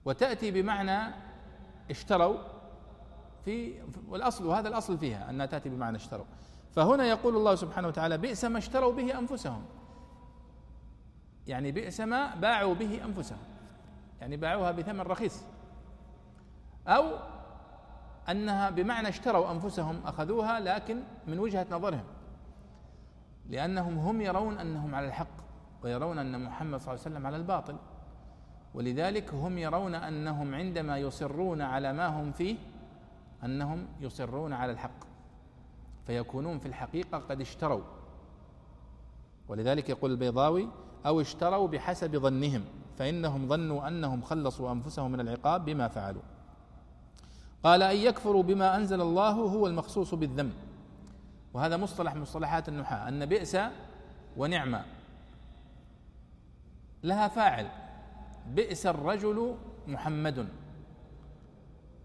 وتأتي بمعنى اشتروا في والأصل وهذا الأصل فيها أنها تأتي بمعنى اشتروا. فهنا يقول الله سبحانه وتعالى بئس ما اشتروا به أنفسهم. يعني بئس ما باعوا به أنفسهم. يعني باعوها بثمن رخيص. أو أنها بمعنى اشتروا أنفسهم أخذوها لكن من وجهة نظرهم. لأنهم هم يرون أنهم على الحق ويرون أن محمد صلى الله عليه وسلم على الباطل. ولذلك هم يرون أنهم عندما يصرون على ما هم فيه أنهم يصرون على الحق. فيكونون في الحقيقة قد اشتروا. ولذلك يقول البيضاوي أو اشتروا بحسب ظنهم فإنهم ظنوا أنهم خلصوا أنفسهم من العقاب بما فعلوا. قال أن يكفروا بما أنزل الله هو المخصوص بالذنب. وهذا مصطلح من مصطلحات النحاة أن بئس ونعمة لها فاعل. بئس الرجل محمد.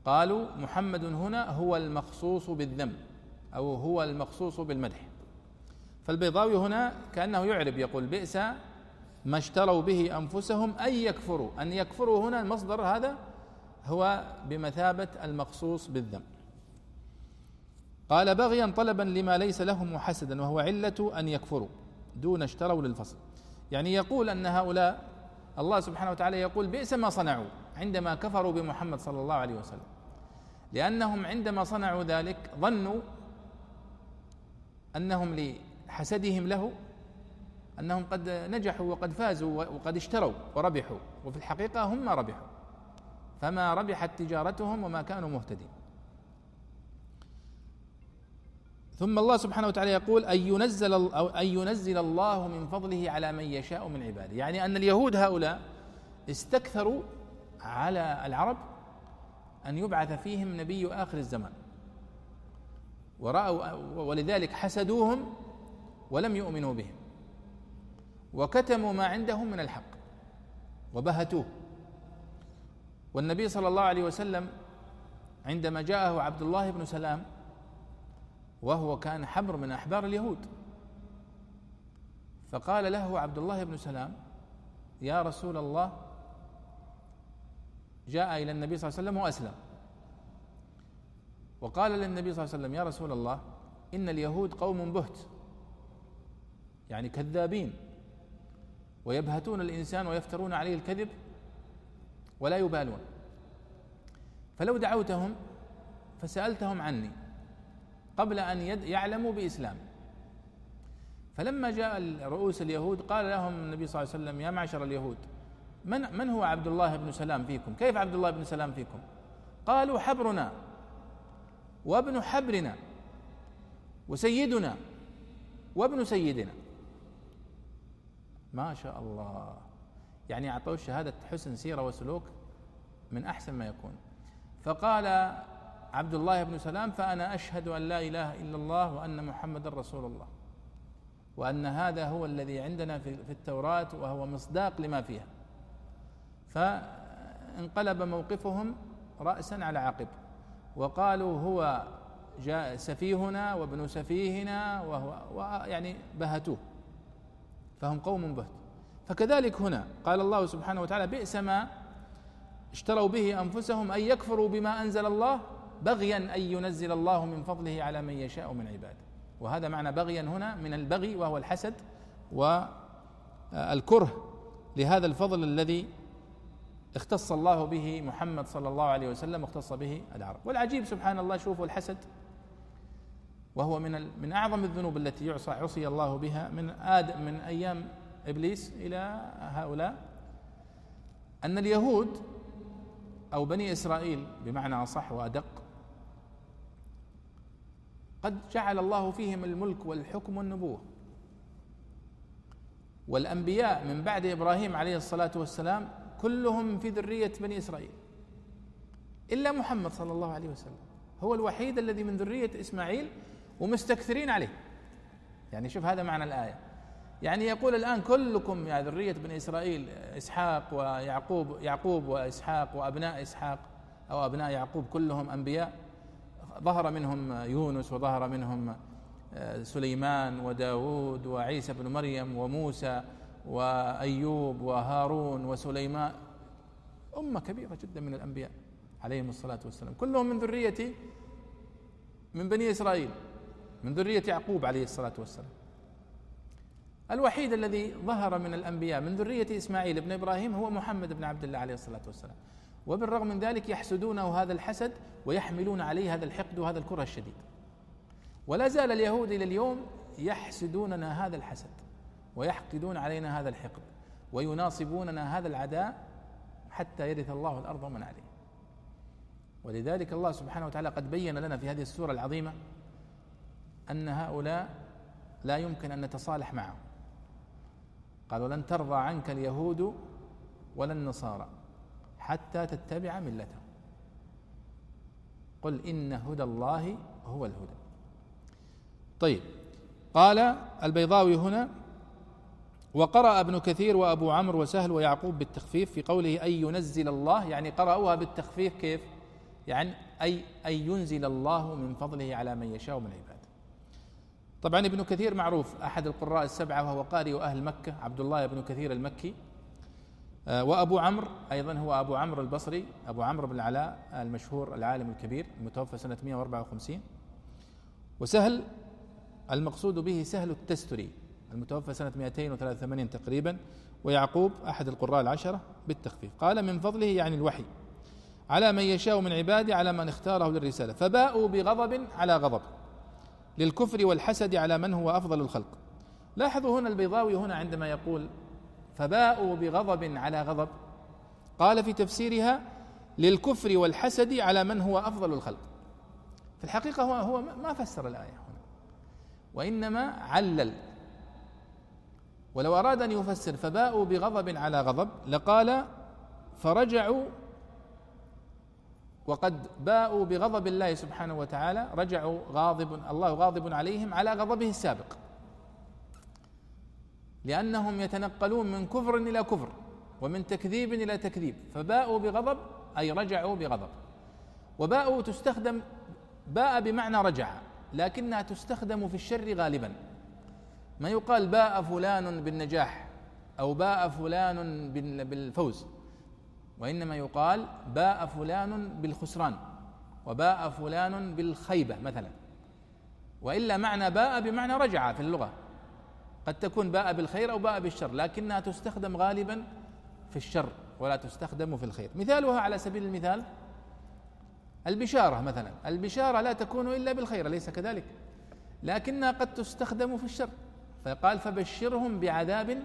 قالوا محمد هنا هو المخصوص بالذم أو هو المخصوص بالمدح. فالبيضاوي هنا كأنه يعرب يقول بئس ما اشتروا به أنفسهم أن يكفروا. أن يكفروا هنا المصدر هذا هو بمثابة المخصوص بالذم قال بغيا طلبا لما ليس لهم وحسدا وهو علة أن يكفروا دون اشتروا للفصل. يعني يقول أن هؤلاء الله سبحانه وتعالى يقول بئس ما صنعوا عندما كفروا بمحمد صلى الله عليه وسلم. لأنهم عندما صنعوا ذلك ظنوا أنهم لحسدهم له أنهم قد نجحوا وقد فازوا وقد اشتروا وربحوا وفي الحقيقة هم ما ربحوا. فما ربحت تجارتهم وما كانوا مهتدين ثم الله سبحانه وتعالى يقول أن ينزل أو أن ينزل الله من فضله على من يشاء من عباده، يعني أن اليهود هؤلاء استكثروا على العرب أن يبعث فيهم نبي آخر الزمان. ورأوا ولذلك حسدوهم ولم يؤمنوا بهم. وكتموا ما عندهم من الحق وبهتوه. والنبي صلى الله عليه وسلم عندما جاءه عبد الله بن سلام وهو كان حبر من أحبار اليهود فقال له عبد الله بن سلام يا رسول الله جاء إلى النبي صلى الله عليه وسلم وأسلم. وقال للنبي صلى الله عليه وسلم يا رسول الله إن اليهود قوم بهت يعني كذابين ويبهتون الإنسان ويفترون عليه الكذب ولا يبالون فلو دعوتهم فسألتهم عني قبل أن يعلموا بإسلام فلما جاء رؤوس اليهود قال لهم النبي صلى الله عليه وسلم يا معشر اليهود من من هو عبد الله بن سلام فيكم؟ كيف عبد الله بن سلام فيكم؟ قالوا حبرنا وابن حبرنا وسيدنا وابن سيدنا ما شاء الله يعني أعطوه شهادة حسن سيرة وسلوك من أحسن ما يكون. فقال عبد الله بن سلام فأنا أشهد أن لا إله إلا الله وأن محمدا رسول الله وأن هذا هو الذي عندنا في التوراة وهو مصداق لما فيها. فانقلب موقفهم راسا على عقب وقالوا هو جاء سفيهنا وابن سفيهنا وهو يعني بهتوه فهم قوم بهت. فكذلك هنا قال الله سبحانه وتعالى بئس ما اشتروا به أنفسهم أن يكفروا بما أنزل الله بغيا أن ينزل الله من فضله على من يشاء من عباده وهذا معنى بغيا هنا من البغي وهو الحسد والكره لهذا الفضل الذي اختص الله به محمد صلى الله عليه وسلم واختص به العرب. والعجيب سبحان الله شوفوا الحسد وهو من من أعظم الذنوب التي يعصى عصي الله بها من آدم من أيام إبليس إلى هؤلاء؟ أن اليهود أو بني إسرائيل بمعنى أصح وأدق قد جعل الله فيهم الملك والحكم والنبوة. والأنبياء من بعد إبراهيم عليه الصلاة والسلام كلهم في ذرية بني إسرائيل إلا محمد صلى الله عليه وسلم. هو الوحيد الذي من ذرية إسماعيل ومستكثرين عليه. يعني شوف هذا معنى الآية. يعني يقول الآن كلكم يا ذرية بني إسرائيل إسحاق ويعقوب يعقوب وإسحاق وأبناء إسحاق أو أبناء يعقوب كلهم أنبياء. ظهر منهم يونس وظهر منهم آه، سليمان وداود وعيسى بن مريم وموسى وأيوب وهارون وسليمان. أمة كبيرة جدا من الأنبياء عليهم الصلاة والسلام. كلهم من ذرية من بني إسرائيل من ذرية يعقوب عليه الصلاة والسلام. الوحيد الذي ظهر من الأنبياء من ذرية إسماعيل بن إبراهيم هو محمد بن عبد الله عليه الصلاة والسلام. وبالرغم من ذلك يحسدونه هذا الحسد ويحملون عليه هذا الحقد وهذا الكره الشديد. ولا زال اليهود إلى اليوم يحسدوننا هذا الحسد ويحقدون علينا هذا الحقد ويناصبوننا هذا العداء حتى يرث الله الأرض ومن عليه. ولذلك الله سبحانه وتعالى قد بين لنا في هذه السورة العظيمة أن هؤلاء لا يمكن أن نتصالح معهم. قالوا لن ترضى عنك اليهود ولا النصارى حتى تتبع ملتهم. قل إن هدى الله هو الهدى. طيب قال البيضاوي هنا وقرأ ابن كثير وأبو عمرو وسهل ويعقوب بالتخفيف في قوله أن ينزل الله يعني قرأوها بالتخفيف كيف؟ يعني أي أن ينزل الله من فضله على من يشاء من عباده. طبعا ابن كثير معروف أحد القراء السبعة وهو قارئ أهل مكة عبد الله بن كثير المكي. آه، وأبو عمرو أيضا هو أبو عمرو البصري أبو عمرو بن العلاء المشهور العالم الكبير المتوفى سنة 154 وسهل المقصود به سهل التستري المتوفى سنة 283 تقريبا. ويعقوب أحد القراء العشرة بالتخفيف. قال من فضله يعني الوحي على من يشاء من عباده على من اختاره للرسالة. فباءوا بغضب على غضب. للكفر والحسد على من هو أفضل الخلق. لاحظوا هنا البيضاوي هنا عندما يقول فباءوا بغضب على غضب قال في تفسيرها للكفر والحسد على من هو أفضل الخلق في الحقيقة هو هو ما فسر الآية هنا. وإنما علل. ولو أراد أن يفسر فباءوا بغضب على غضب لقال فرجعوا وقد باءوا بغضب الله سبحانه وتعالى رجعوا غاضب الله غاضب عليهم على غضبه السابق. لأنهم يتنقلون من كفر إلى كفر ومن تكذيب إلى تكذيب فباءوا بغضب أي رجعوا بغضب. وباءوا تستخدم باء بمعنى رجع لكنها تستخدم في الشر غالبا. ما يقال باء فلان بالنجاح أو باء فلان بالفوز. وإنما يقال باء فلان بالخسران وباء فلان بالخيبة مثلا. وإلا معنى باء بمعنى رجع في اللغة. قد تكون باء بالخير أو باء بالشر لكنها تستخدم غالبا في الشر ولا تستخدم في الخير. مثالها على سبيل المثال البشارة مثلا. البشارة لا تكون إلا بالخير أليس كذلك؟ لكنها قد تستخدم في الشر. فقال فبشرهم بعذاب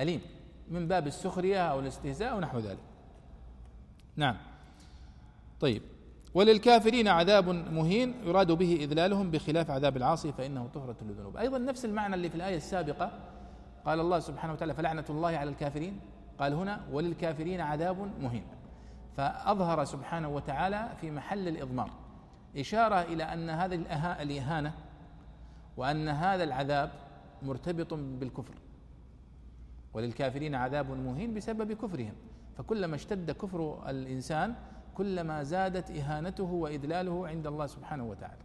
أليم. من باب السخرية أو الاستهزاء أو نحو ذلك. نعم. طيب. وللكافرين عذاب مهين يراد به إذلالهم بخلاف عذاب العاصي فإنه طهرة للذنوب. أيضا نفس المعنى اللي في الآية السابقة. قال الله سبحانه وتعالى فلعنة الله على الكافرين. قال هنا وللكافرين عذاب مهين. فأظهر سبحانه وتعالى في محل الإضمار إشارة إلى أن هذه الإهانة وأن هذا العذاب مرتبط بالكفر. وللكافرين عذاب مهين بسبب كفرهم. فكلما اشتد كفر الإنسان كلما زادت إهانته وإذلاله عند الله سبحانه وتعالى.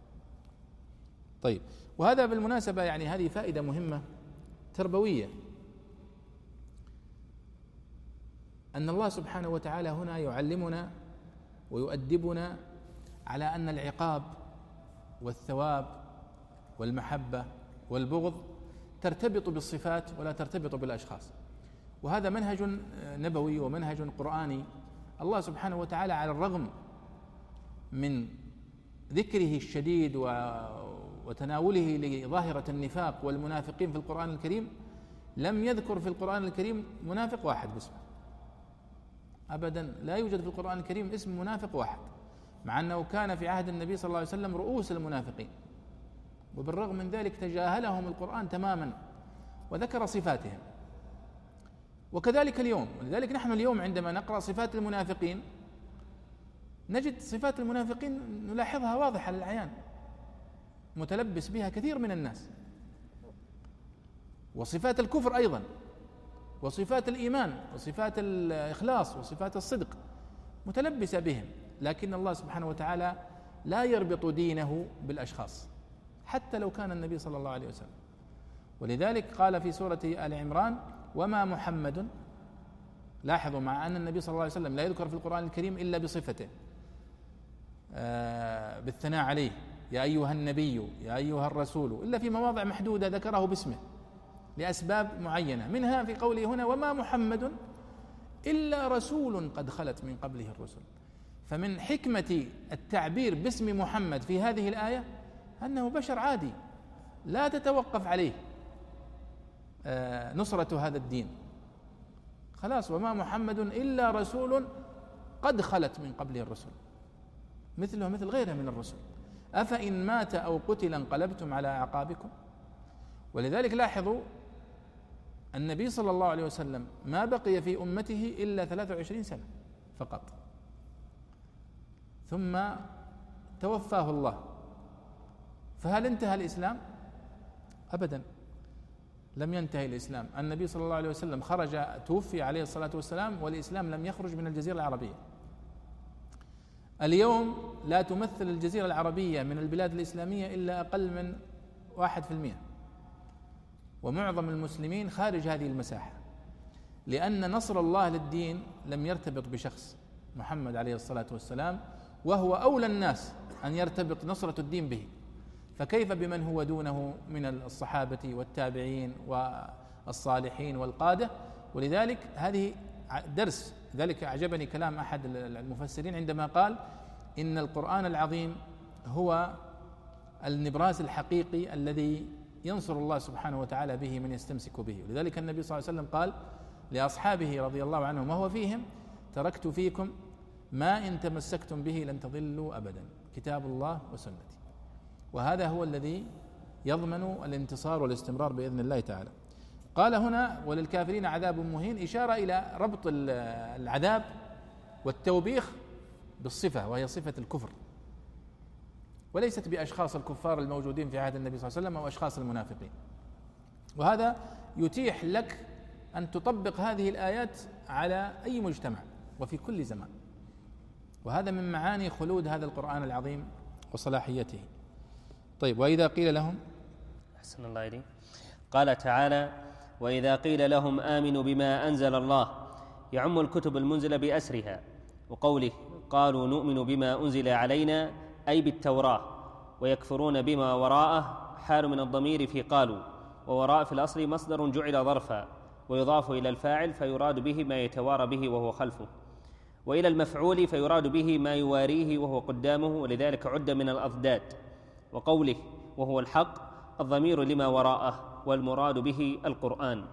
طيب وهذا بالمناسبة يعني هذه فائدة مهمة تربوية. أن الله سبحانه وتعالى هنا يعلمنا ويؤدبنا على أن العقاب والثواب والمحبة والبغض ترتبط بالصفات ولا ترتبط بالأشخاص. وهذا منهج نبوي ومنهج قرآني. الله سبحانه وتعالى على الرغم من ذكره الشديد وتناوله لظاهرة النفاق والمنافقين في القرآن الكريم لم يذكر في القرآن الكريم منافق واحد باسمه. أبدا لا يوجد في القرآن الكريم اسم منافق واحد مع أنه كان في عهد النبي صلى الله عليه وسلم رؤوس المنافقين. وبالرغم من ذلك تجاهلهم القرآن تماما وذكر صفاتهم. وكذلك اليوم ولذلك نحن اليوم عندما نقرأ صفات المنافقين نجد صفات المنافقين نلاحظها واضحة للعيان متلبس بها كثير من الناس. وصفات الكفر أيضا وصفات الإيمان وصفات الإخلاص وصفات الصدق متلبسة بهم لكن الله سبحانه وتعالى لا يربط دينه بالأشخاص حتى لو كان النبي صلى الله عليه وسلم. ولذلك قال في سورة آل عمران وما محمد. لاحظوا مع أن النبي صلى الله عليه وسلم لا يذكر في القرآن الكريم إلا بصفته. آه بالثناء عليه. يا أيها النبي يا أيها الرسول. إلا في مواضع محدودة ذكره باسمه. لأسباب معينة. منها في قوله هنا وما محمد إلا رسول قد خلت من قبله الرسل. فمن حكمة التعبير باسم محمد في هذه الآية أنه بشر عادي. لا تتوقف عليه. نصرة هذا الدين. خلاص وما محمد إلا رسول قد خلت من قبله الرسل. مثله مثل غيره من الرسل. أفإن مات أو قتل انقلبتم على أعقابكم؟ ولذلك لاحظوا النبي صلى الله عليه وسلم ما بقي في أمته إلا 23 سنة فقط. ثم توفاه الله. فهل انتهى الإسلام؟ أبدا. لم ينتهي الإسلام. النبي صلى الله عليه وسلم خرج توفي عليه الصلاة والسلام والإسلام لم يخرج من الجزيرة العربية. اليوم لا تمثل الجزيرة العربية من البلاد الإسلامية إلا أقل من واحد في المئة. ومعظم المسلمين خارج هذه المساحة لأن نصر الله للدين لم يرتبط بشخص محمد عليه الصلاة والسلام وهو أولى الناس أن يرتبط نصرة الدين به. فكيف بمن هو دونه من الصحابة والتابعين والصالحين والقادة؟ ولذلك هذه درس ذلك أعجبني كلام أحد المفسرين عندما قال إن القرآن العظيم هو النبراس الحقيقي الذي ينصر الله سبحانه وتعالى به من يستمسك به. ولذلك النبي صلى الله عليه وسلم قال لأصحابه رضي الله عنهم وهو فيهم تركت فيكم ما إن تمسكتم به لن تضلوا أبدا. كتاب الله وسنتي. وهذا هو الذي يضمن الانتصار والاستمرار بإذن الله تعالى. قال هنا وللكافرين عذاب مهين إشارة إلى ربط العذاب والتوبيخ بالصفة وهي صفة الكفر. وليست بأشخاص الكفار الموجودين في عهد النبي صلى الله عليه وسلم أو أشخاص المنافقين. وهذا يتيح لك أن تطبق هذه الآيات على أي مجتمع وفي كل زمان. وهذا من معاني خلود هذا القرآن العظيم وصلاحيته. طيب وإذا قيل لهم؟ أحسن الله إليك. قال تعالى وإذا قيل لهم آمنوا بما أنزل الله يعم الكتب المنزلة بأسرها. وقوله قالوا نؤمن بما أنزل علينا أي بالتوراة. ويكفرون بما وراءه حال من الضمير في قالوا. ووراء في الأصل مصدر جعل ظرفا. ويضاف إلى الفاعل فيراد به ما يتوارى به وهو خلفه. وإلى المفعول فيراد به ما يواريه وهو قدامه ولذلك عد من الأضداد. وقوله وهو الحق الضمير لما وراءه والمراد به القرآن.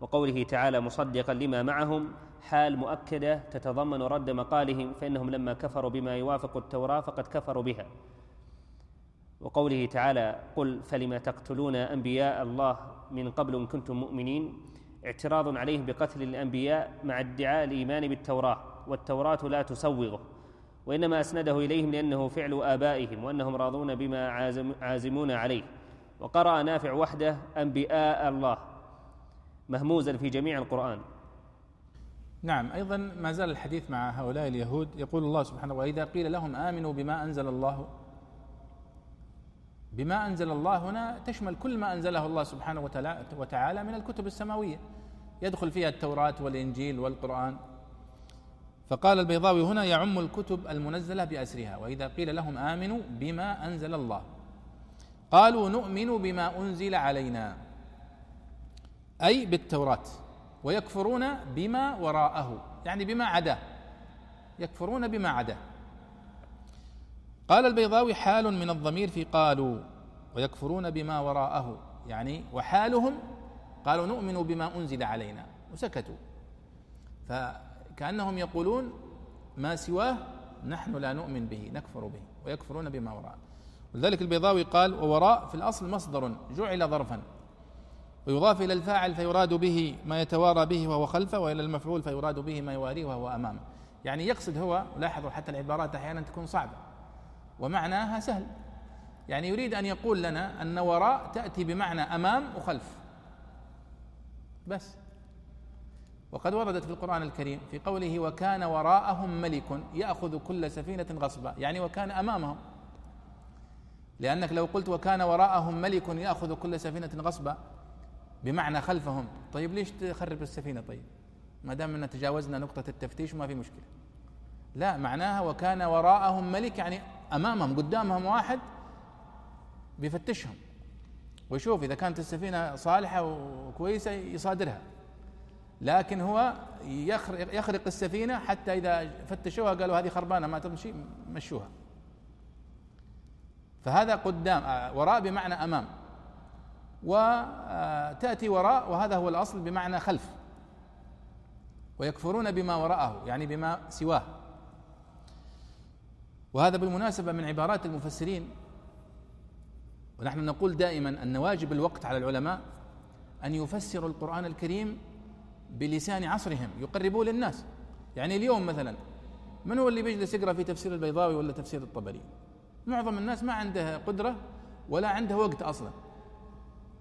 وقوله تعالى مصدقا لما معهم حال مؤكدة تتضمن رد مقالهم فإنهم لما كفروا بما يوافق التوراة فقد كفروا بها. وقوله تعالى قل فلم تقتلون أنبياء الله من قبل إن كنتم مؤمنين؟ اعتراض عليه بقتل الأنبياء مع ادعاء الإيمان بالتوراة والتوراة لا تسوغه. وإنما أسنده إليهم لأنه فعل آبائهم وأنهم راضون بما عازم عازمون عليه. وقرأ نافع وحده أنبياء الله مهموزا في جميع القرآن. نعم أيضا ما زال الحديث مع هؤلاء اليهود يقول الله سبحانه وإذا قيل لهم آمنوا بما أنزل الله بما أنزل الله هنا تشمل كل ما أنزله الله سبحانه وتعالى من الكتب السماوية. يدخل فيها التوراة والإنجيل والقرآن. فقال البيضاوي هنا يعم الكتب المنزلة بأسرها وإذا قيل لهم آمنوا بما أنزل الله. قالوا نؤمن بما أنزل علينا أي بالتوراة ويكفرون بما وراءه يعني بما عداه يكفرون بما عداه. قال البيضاوي حال من الضمير في قالوا ويكفرون بما وراءه يعني وحالهم قالوا نؤمن بما أنزل علينا وسكتوا. فكأنهم يقولون ما سواه نحن لا نؤمن به نكفر به ويكفرون بما وراءه. ولذلك البيضاوي قال ووراء في الأصل مصدر جعل ظرفا. ويضاف إلى الفاعل فيراد به ما يتوارى به وهو خلفه وإلى المفعول فيراد به ما يواريه وهو أمامه. يعني يقصد هو لاحظوا حتى العبارات أحيانا تكون صعبة ومعناها سهل. يعني يريد أن يقول لنا أن وراء تأتي بمعنى أمام وخلف. بس. وقد وردت في القرآن الكريم في قوله وكان وراءهم ملك يأخذ كل سفينة غصبا يعني وكان أمامهم. لأنك لو قلت وكان وراءهم ملك يأخذ كل سفينة غصبا بمعنى خلفهم. طيب ليش تخرب السفينة طيب؟ ما دام أن تجاوزنا نقطة التفتيش ما في مشكلة. لا معناها وكان وراءهم ملك يعني أمامهم قدامهم واحد بيفتشهم. ويشوف إذا كانت السفينة صالحة وكويسة يصادرها. لكن هو يخرق, يخرق السفينة حتى إذا فتشوها قالوا هذه خربانة ما تمشي مشوها. فهذا قدام آه، وراء بمعنى أمام. وتاتي وراء وهذا هو الأصل بمعنى خلف. ويكفرون بما وراءه يعني بما سواه. وهذا بالمناسبة من عبارات المفسرين. ونحن نقول دائما أن واجب الوقت على العلماء أن يفسروا القرآن الكريم بلسان عصرهم يقربوه للناس. يعني اليوم مثلا من هو اللي بيجلس يقرأ في تفسير البيضاوي ولا تفسير الطبري؟ معظم الناس ما عنده قدرة ولا عنده وقت أصلا.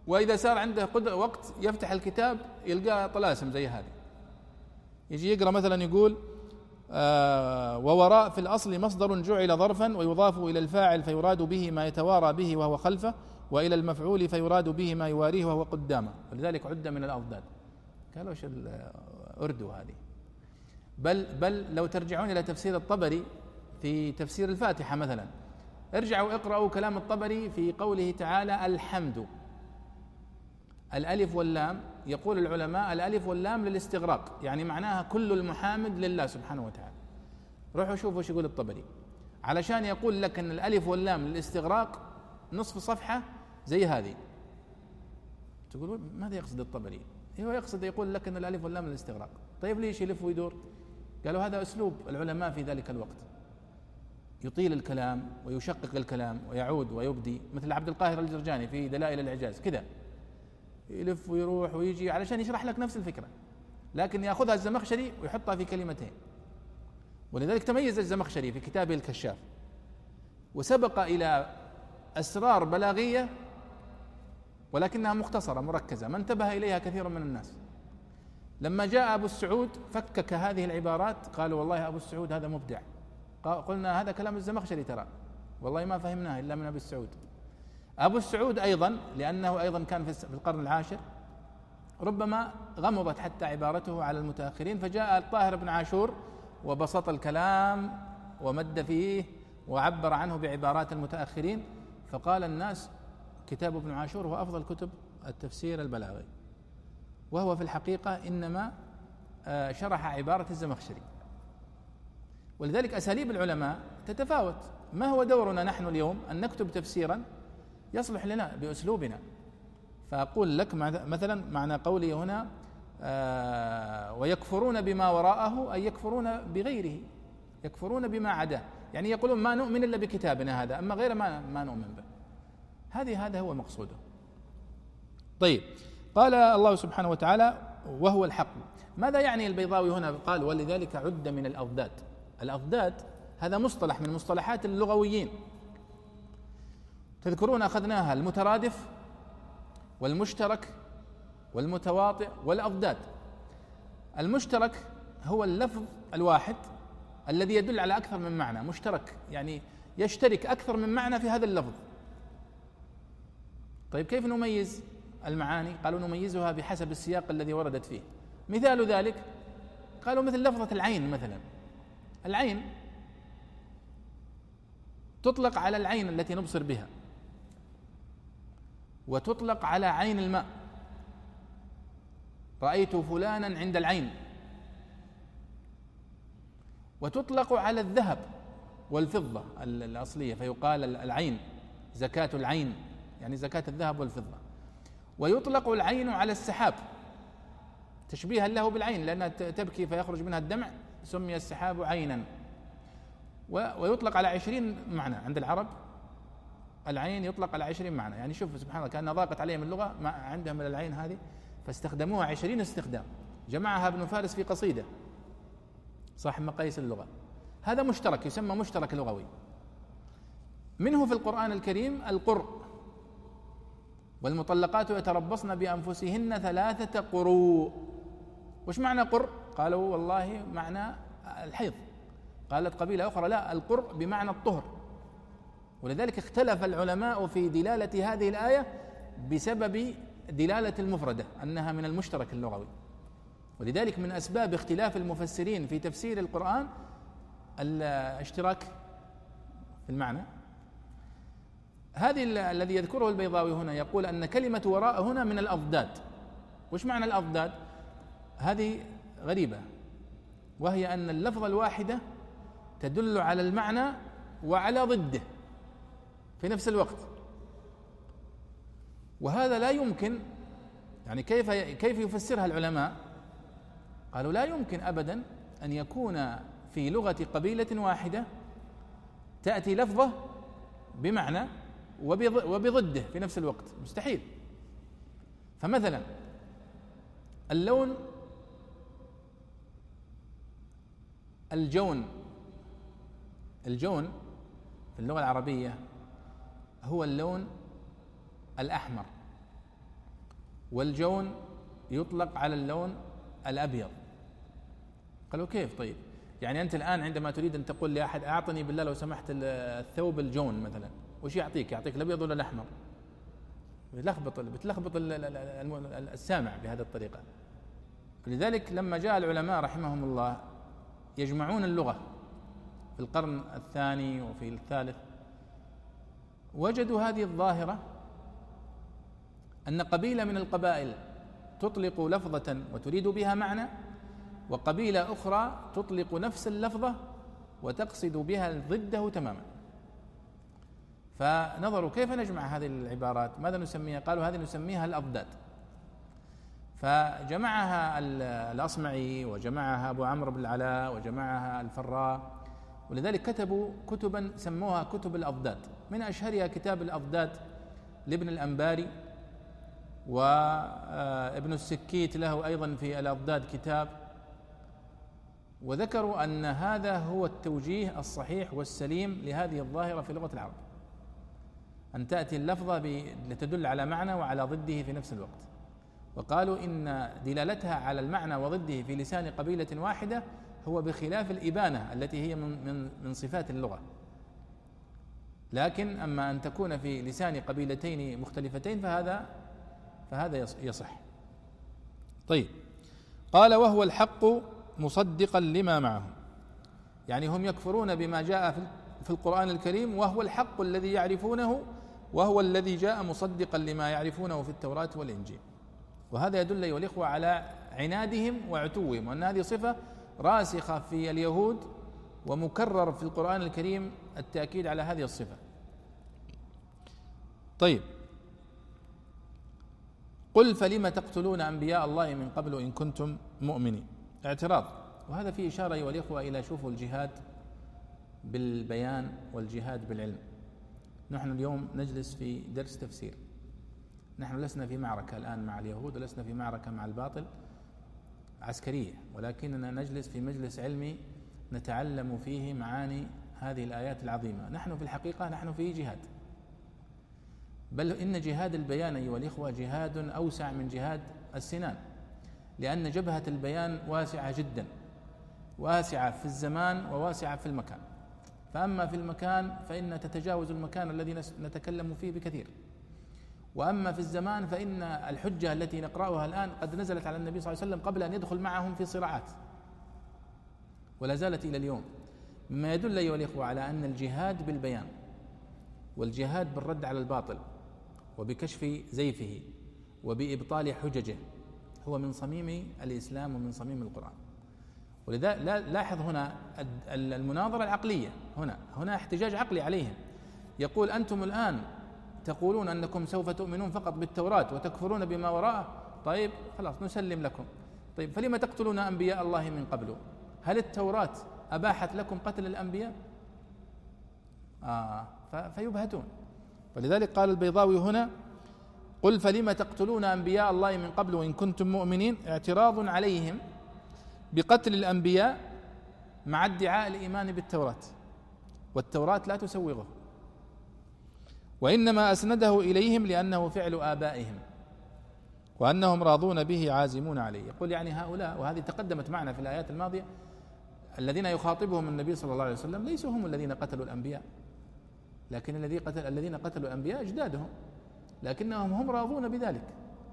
وإذا صار عنده قدرة وقت يفتح الكتاب يلقى طلاسم زي هذه. يجي يقرأ مثلا يقول آه ووراء في الأصل مصدر جعل ظرفا ويضاف إلى الفاعل فيراد به ما يتوارى به وهو خلفه وإلى المفعول فيراد به ما يواريه وهو قدامه. ولذلك عد من الأضداد قالوا إيش الأردو هذه. بل بل لو ترجعون إلى تفسير الطبري في تفسير الفاتحة مثلا ارجعوا اقرأوا كلام الطبري في قوله تعالى الحمد. الألف واللام يقول العلماء الألف واللام للاستغراق يعني معناها كل المحامد لله سبحانه وتعالى. روحوا شوفوا إيش يقول الطبري. علشان يقول لك إن الألف واللام للاستغراق نصف صفحة زي هذه. تقول ماذا يقصد الطبري؟ هو يقصد؟ يقول لك إن الألف واللام للاستغراق. طيب ليش يلف ويدور؟ قالوا هذا أسلوب العلماء في ذلك الوقت. يطيل الكلام ويشقق الكلام ويعود ويبدي مثل عبد القاهر الجرجاني في دلائل الإعجاز كذا. يلف ويروح ويجي علشان يشرح لك نفس الفكرة لكن يأخذها الزمخشري ويحطها في كلمتين. ولذلك تميز الزمخشري في كتابه الكشاف وسبق إلى أسرار بلاغية ولكنها مختصرة مركزة ما انتبه إليها كثير من الناس. لما جاء أبو السعود فكك هذه العبارات قالوا والله أبو السعود هذا مبدع. قلنا هذا كلام الزمخشري ترى. والله ما فهمناه إلا من أبي السعود. أبو السعود أيضا لأنه أيضا كان في القرن العاشر ربما غمضت حتى عبارته على المتأخرين فجاء الطاهر بن عاشور وبسط الكلام ومد فيه وعبر عنه بعبارات المتأخرين فقال الناس كتاب ابن عاشور هو أفضل كتب التفسير البلاغي. وهو في الحقيقة إنما آه، شرح عبارة الزمخشري. ولذلك أساليب العلماء تتفاوت. ما هو دورنا نحن اليوم؟ أن نكتب تفسيرا يصلح لنا بأسلوبنا. فأقول لك مثلا معنى قولي هنا آه ويكفرون بما وراءه أي يكفرون بغيره. يكفرون بما عداه. يعني يقولون ما نؤمن إلا بكتابنا هذا أما غيره ما, ما نؤمن به. هذه هذا هو مقصوده. طيب. قال الله سبحانه وتعالى وهو الحق. ماذا يعني البيضاوي هنا؟ قال ولذلك عد من الأضداد. الأضداد هذا مصطلح من مصطلحات اللغويين. تذكرون أخذناها المترادف والمشترك والمتواطئ والأضداد. المشترك هو اللفظ الواحد الذي يدل على أكثر من معنى. مشترك يعني يشترك أكثر من معنى في هذا اللفظ. طيب كيف نميز المعاني؟ قالوا نميزها بحسب السياق الذي وردت فيه. مثال ذلك قالوا مثل لفظة العين مثلا. العين تطلق على العين التي نبصر بها وتطلق على عين الماء. رأيت فلانا عند العين. وتطلق على الذهب والفضة الأصلية فيقال العين زكاة العين. يعني زكاة الذهب والفضة. ويطلق العين على السحاب. تشبيها له بالعين لأنها تبكي فيخرج منها الدمع سمي السحاب عينا. ويطلق على عشرين معنى عند العرب. العين يطلق على عشرين معنى. يعني شوف سبحان الله كأنها ضاقت عليهم اللغة ما عندهم العين هذه. فاستخدموها عشرين استخدام. جمعها ابن فارس في قصيدة. صاحب مقاييس اللغة. هذا مشترك يسمى مشترك لغوي. منه في القرآن الكريم القر. والمطلقات يتربصن بأنفسهن ثلاثة قروء. وش معنى قر؟ قالوا والله معنى الحيض. قالت قبيلة أخرى لا القر بمعنى الطهر. ولذلك اختلف العلماء في دلالة هذه الآية بسبب دلالة المفردة أنها من المشترك اللغوي. ولذلك من أسباب اختلاف المفسرين في تفسير القرآن الاشتراك في المعنى هذه الذي يذكره البيضاوي هنا يقول أن كلمة وراء هنا من الأضداد. وش معنى الأضداد؟ هذه غريبة. وهي أن اللفظة الواحدة تدل على المعنى وعلى ضده في نفس الوقت. وهذا لا يمكن يعني كيف كيف يفسرها العلماء؟ قالوا لا يمكن ابدا أن يكون في لغة قبيلة واحدة تأتي لفظة بمعنى وبضده في نفس الوقت. مستحيل. فمثلا اللون الجون الجون في اللغة العربية هو اللون الأحمر والجون يطلق على اللون الأبيض. قالوا كيف طيب؟ يعني أنت الآن عندما تريد أن تقول لأحد أعطني بالله لو سمحت الثوب الجون مثلا. وش يعطيك؟ يعطيك الأبيض ولا الأحمر؟ بتلخبط بتلخبط السامع بهذه الطريقة. لذلك لما جاء العلماء رحمهم الله يجمعون اللغة في القرن الثاني وفي الثالث وجدوا هذه الظاهرة أن قبيلة من القبائل تطلق لفظة وتريد بها معنى وقبيلة أخرى تطلق نفس اللفظة وتقصد بها ضده تماما. فنظروا كيف نجمع هذه العبارات؟ ماذا نسميها؟ قالوا هذه نسميها الأضداد فجمعها الأصمعي وجمعها أبو عمرو بن العلاء وجمعها الفراء. ولذلك كتبوا كتبا سموها كتب الأضداد من أشهرها كتاب الأضداد لابن الأنباري وابن السكيت له أيضا في الأضداد كتاب. وذكروا أن هذا هو التوجيه الصحيح والسليم لهذه الظاهرة في لغة العرب. أن تأتي اللفظة لتدل على معنى وعلى ضده في نفس الوقت. وقالوا إن دلالتها على المعنى وضده في لسان قبيلة واحدة هو بخلاف الإبانة التي هي من من من صفات اللغة. لكن أما أن تكون في لسان قبيلتين مختلفتين فهذا فهذا يصح. طيب. قال وهو الحق مصدقا لما معه. يعني هم يكفرون بما جاء في القرآن الكريم وهو الحق الذي يعرفونه وهو الذي جاء مصدقا لما يعرفونه في التوراة والإنجيل. وهذا يدل أيها الإخوة على عنادهم وعتوهم وأن هذه صفة راسخة في اليهود ومكرر في القرآن الكريم التأكيد على هذه الصفة. طيب. قل فلم تقتلون أنبياء الله من قبل إن كنتم مؤمنين؟ اعتراض. وهذا فيه إشارة أيها الإخوة إلى شوفوا الجهاد بالبيان والجهاد بالعلم. نحن اليوم نجلس في درس تفسير. نحن لسنا في معركة الآن مع اليهود ولسنا في معركة مع الباطل عسكرية ولكننا نجلس في مجلس علمي نتعلم فيه معاني هذه الآيات العظيمة. نحن في الحقيقة نحن في جهاد. بل إن جهاد البيان أيها الإخوة جهاد أوسع من جهاد السنان لأن جبهة البيان واسعة جدا واسعة في الزمان وواسعة في المكان. فأما في المكان فإن تتجاوز المكان الذي نتكلم فيه بكثير. وأما في الزمان فإن الحجة التي نقرأها الآن قد نزلت على النبي صلى الله عليه وسلم قبل أن يدخل معهم في صراعات. ولا زالت إلى اليوم. مما يدل أيها الإخوة على أن الجهاد بالبيان والجهاد بالرد على الباطل وبكشف زيفه وبإبطال حججه هو من صميم الإسلام ومن صميم القرآن. ولذا لاحظ هنا المناظرة العقلية هنا. هنا احتجاج عقلي عليهم. يقول أنتم الآن تقولون أنكم سوف تؤمنون فقط بالتوراة وتكفرون بما وراءه؟ طيب خلاص نسلم لكم. طيب فلما تقتلون أنبياء الله من قبل؟ هل التوراة أباحت لكم قتل الأنبياء؟ آه فيبهتون. ولذلك قال البيضاوي هنا قل فلم تقتلون أنبياء الله من قبل وإن كنتم مؤمنين؟ اعتراض عليهم. بقتل الأنبياء مع ادعاء الإيمان بالتوراة. والتوراة لا تسوغه. وإنما أسنده إليهم لأنه فعل آبائهم. وأنهم راضون به عازمون عليه. يقول يعني هؤلاء وهذه تقدمت معنا في الآيات الماضية الذين يخاطبهم النبي صلى الله عليه وسلم ليسوا هم الذين قتلوا الأنبياء. لكن الذي قتل الذين قتلوا الأنبياء أجدادهم. لكنهم هم راضون بذلك.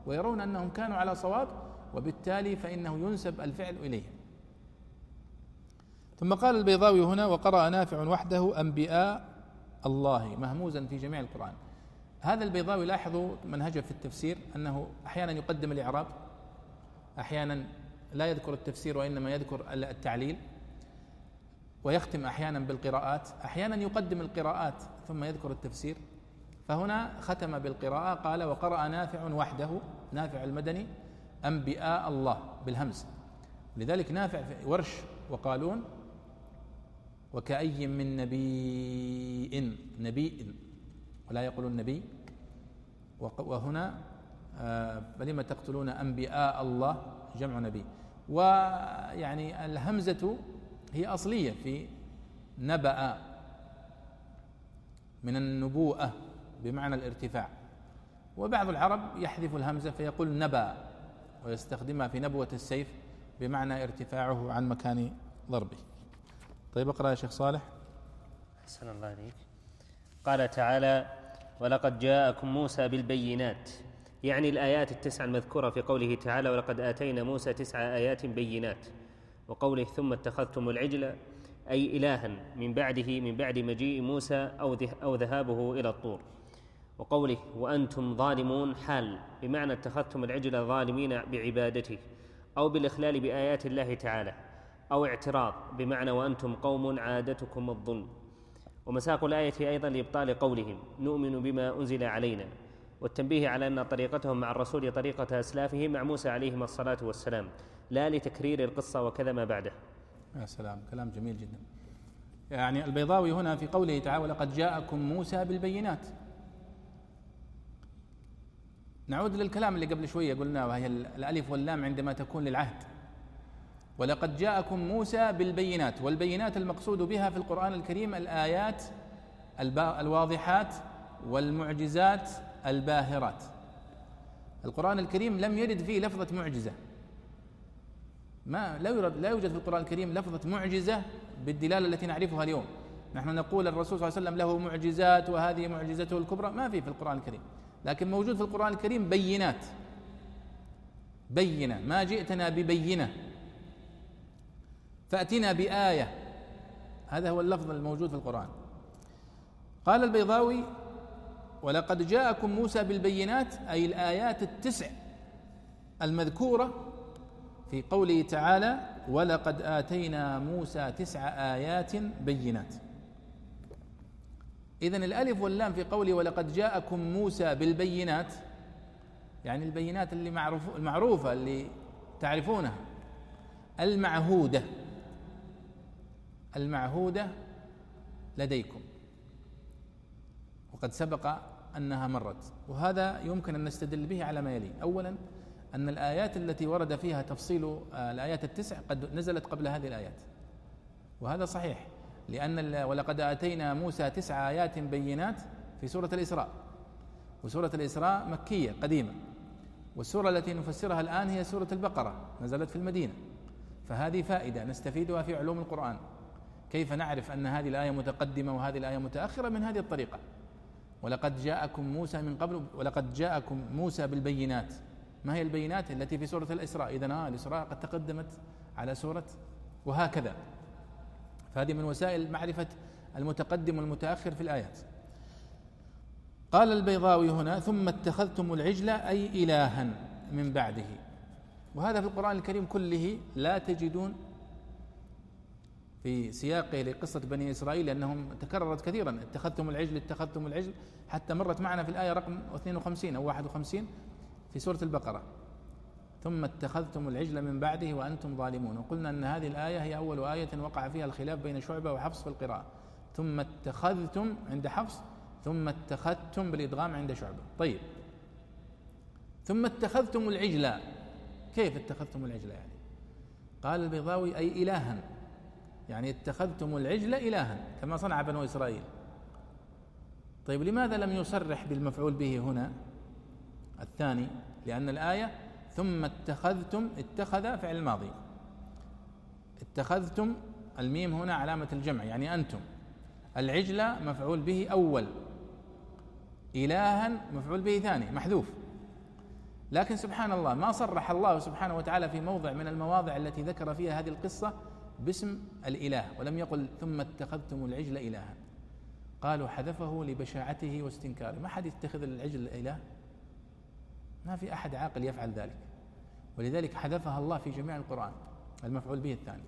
ويرون أنهم كانوا على صواب وبالتالي فإنه ينسب الفعل اليهم ثم قال البيضاوي هنا وقرأ نافع وحده أنبياء الله مهموزا في جميع القرآن. هذا البيضاوي لاحظوا منهجه في التفسير أنه أحيانا يقدم الإعراب أحيانا لا يذكر التفسير وإنما يذكر التعليل ويختم أحيانا بالقراءات أحيانا يقدم القراءات ثم يذكر التفسير. فهنا ختم بالقراءة قال وقرأ نافع وحده نافع المدني أنبياء الله بالهمز. لذلك نافع ورش وقالون وكأي من نبي نبي ولا يقولون نبي. وهنا فلم آه، تقتلون أنبياء الله جمع نبي. ويعني الهمزة هي أصلية في نبأ من النبوءة بمعنى الارتفاع. وبعض العرب يحذف الهمزة فيقول نبأ. ويستخدمها في نبوة السيف بمعنى ارتفاعه عن مكان ضربه. طيب اقرأ يا شيخ صالح. أحسن الله عليك قال تعالى ولقد جاءكم موسى بالبينات. يعني الآيات التسعة المذكورة في قوله تعالى ولقد آتينا موسى تسع آيات بينات. وقوله ثم اتخذتم العجل. أي إلها من بعده من بعد مجيء موسى أو أو ذهابه إلى الطور. وقوله وأنتم ظالمون حال بمعنى اتخذتم العجل ظالمين بعبادته أو بالإخلال بآيات الله تعالى أو اعتراض بمعنى وأنتم قوم عادتكم الظلم. ومساق الآية أيضا لإبطال قولهم نؤمن بما أنزل علينا والتنبيه على أن طريقتهم مع الرسول طريقة أسلافه مع موسى عليهما الصلاة والسلام لا لتكرير القصة وكذا ما بعده. يا سلام كلام جميل جدا. يعني البيضاوي هنا في قوله تعالى لقد جاءكم موسى بالبينات. نعود للكلام اللي قبل شوية قلناه وهي الألف واللام عندما تكون للعهد. ولقد جاءكم موسى بالبينات والبينات المقصود بها في القرآن الكريم الآيات الواضحات والمعجزات الباهرات. القرآن الكريم لم يرد فيه لفظة معجزة. ما لا لا يوجد في القرآن الكريم لفظة معجزة بالدلالة التي نعرفها اليوم. نحن نقول الرسول صلى الله عليه وسلم له معجزات وهذه معجزته الكبرى. ما في في القرآن الكريم. لكن موجود في القرآن الكريم بينات. بينة. ما جئتنا ببينة. فأتنا بآية. هذا هو اللفظ الموجود في القرآن. قال البيضاوي ولقد جاءكم موسى بالبينات أي الآيات التسع المذكورة في قوله تعالى ولقد آتينا موسى تسع آيات بينات. إذن الألف واللام في قوله ولقد جاءكم موسى بالبينات يعني البينات اللي معروف المعروفة اللي تعرفونها المعهودة المعهودة لديكم وقد سبق أنها مرت وهذا يمكن أن نستدل به على ما يلي. أولا أن الآيات التي ورد فيها تفصيل آه، الآيات التسع قد نزلت قبل هذه الآيات وهذا صحيح. لأن ولقد آتينا موسى تسع آيات بينات في سورة الإسراء. وسورة الإسراء مكية قديمة. والسورة التي نفسرها الآن هي سورة البقرة نزلت في المدينة. فهذه فائدة نستفيدها في علوم القرآن. كيف نعرف أن هذه الآية متقدمة وهذه الآية متأخرة من هذه الطريقة؟ ولقد جاءكم موسى من قبل ولقد جاءكم موسى بالبينات. ما هي البينات التي في سورة الإسراء؟ إذا آه الإسراء قد تقدمت على سورة وهكذا. فهذه من وسائل معرفة المتقدم والمتأخر في الآيات. قال البيضاوي هنا ثم اتخذتم العجل أي إلها من بعده. وهذا في القرآن الكريم كله لا تجدون في سياقه لقصة بني إسرائيل لأنهم تكررت كثيرا. اتخذتم العجل اتخذتم العجل. حتى مرت معنا في الآية رقم 52 أو 51 في سورة البقرة. ثم اتخذتم العجل من بعده وأنتم ظالمون. وقلنا أن هذه الآية هي أول آية وقع فيها الخلاف بين شعبة وحفص في القراءة. ثم اتخذتم عند حفص ثم اتخذتم بالإدغام عند شعبة. طيب. ثم اتخذتم العجل. كيف اتخذتم العجل يعني؟ قال البيضاوي أي إلها. يعني اتخذتم العجل إلها كما صنع بنو إسرائيل. طيب لماذا لم يصرح بالمفعول به هنا؟ الثاني لأن الآية ثم اتخذتم اتخذ فعل الماضي. اتخذتم الميم هنا علامة الجمع يعني أنتم. العجل مفعول به أول. إلها مفعول به ثاني محذوف. لكن سبحان الله ما صرح الله سبحانه وتعالى في موضع من المواضع التي ذكر فيها هذه القصة باسم الإله ولم يقل ثم اتخذتم العجل إلها. قالوا حذفه لبشاعته واستنكاره. ما حد يتخذ العجل إله؟ ما في أحد عاقل يفعل ذلك. ولذلك حذفها الله في جميع القرآن المفعول به الثاني.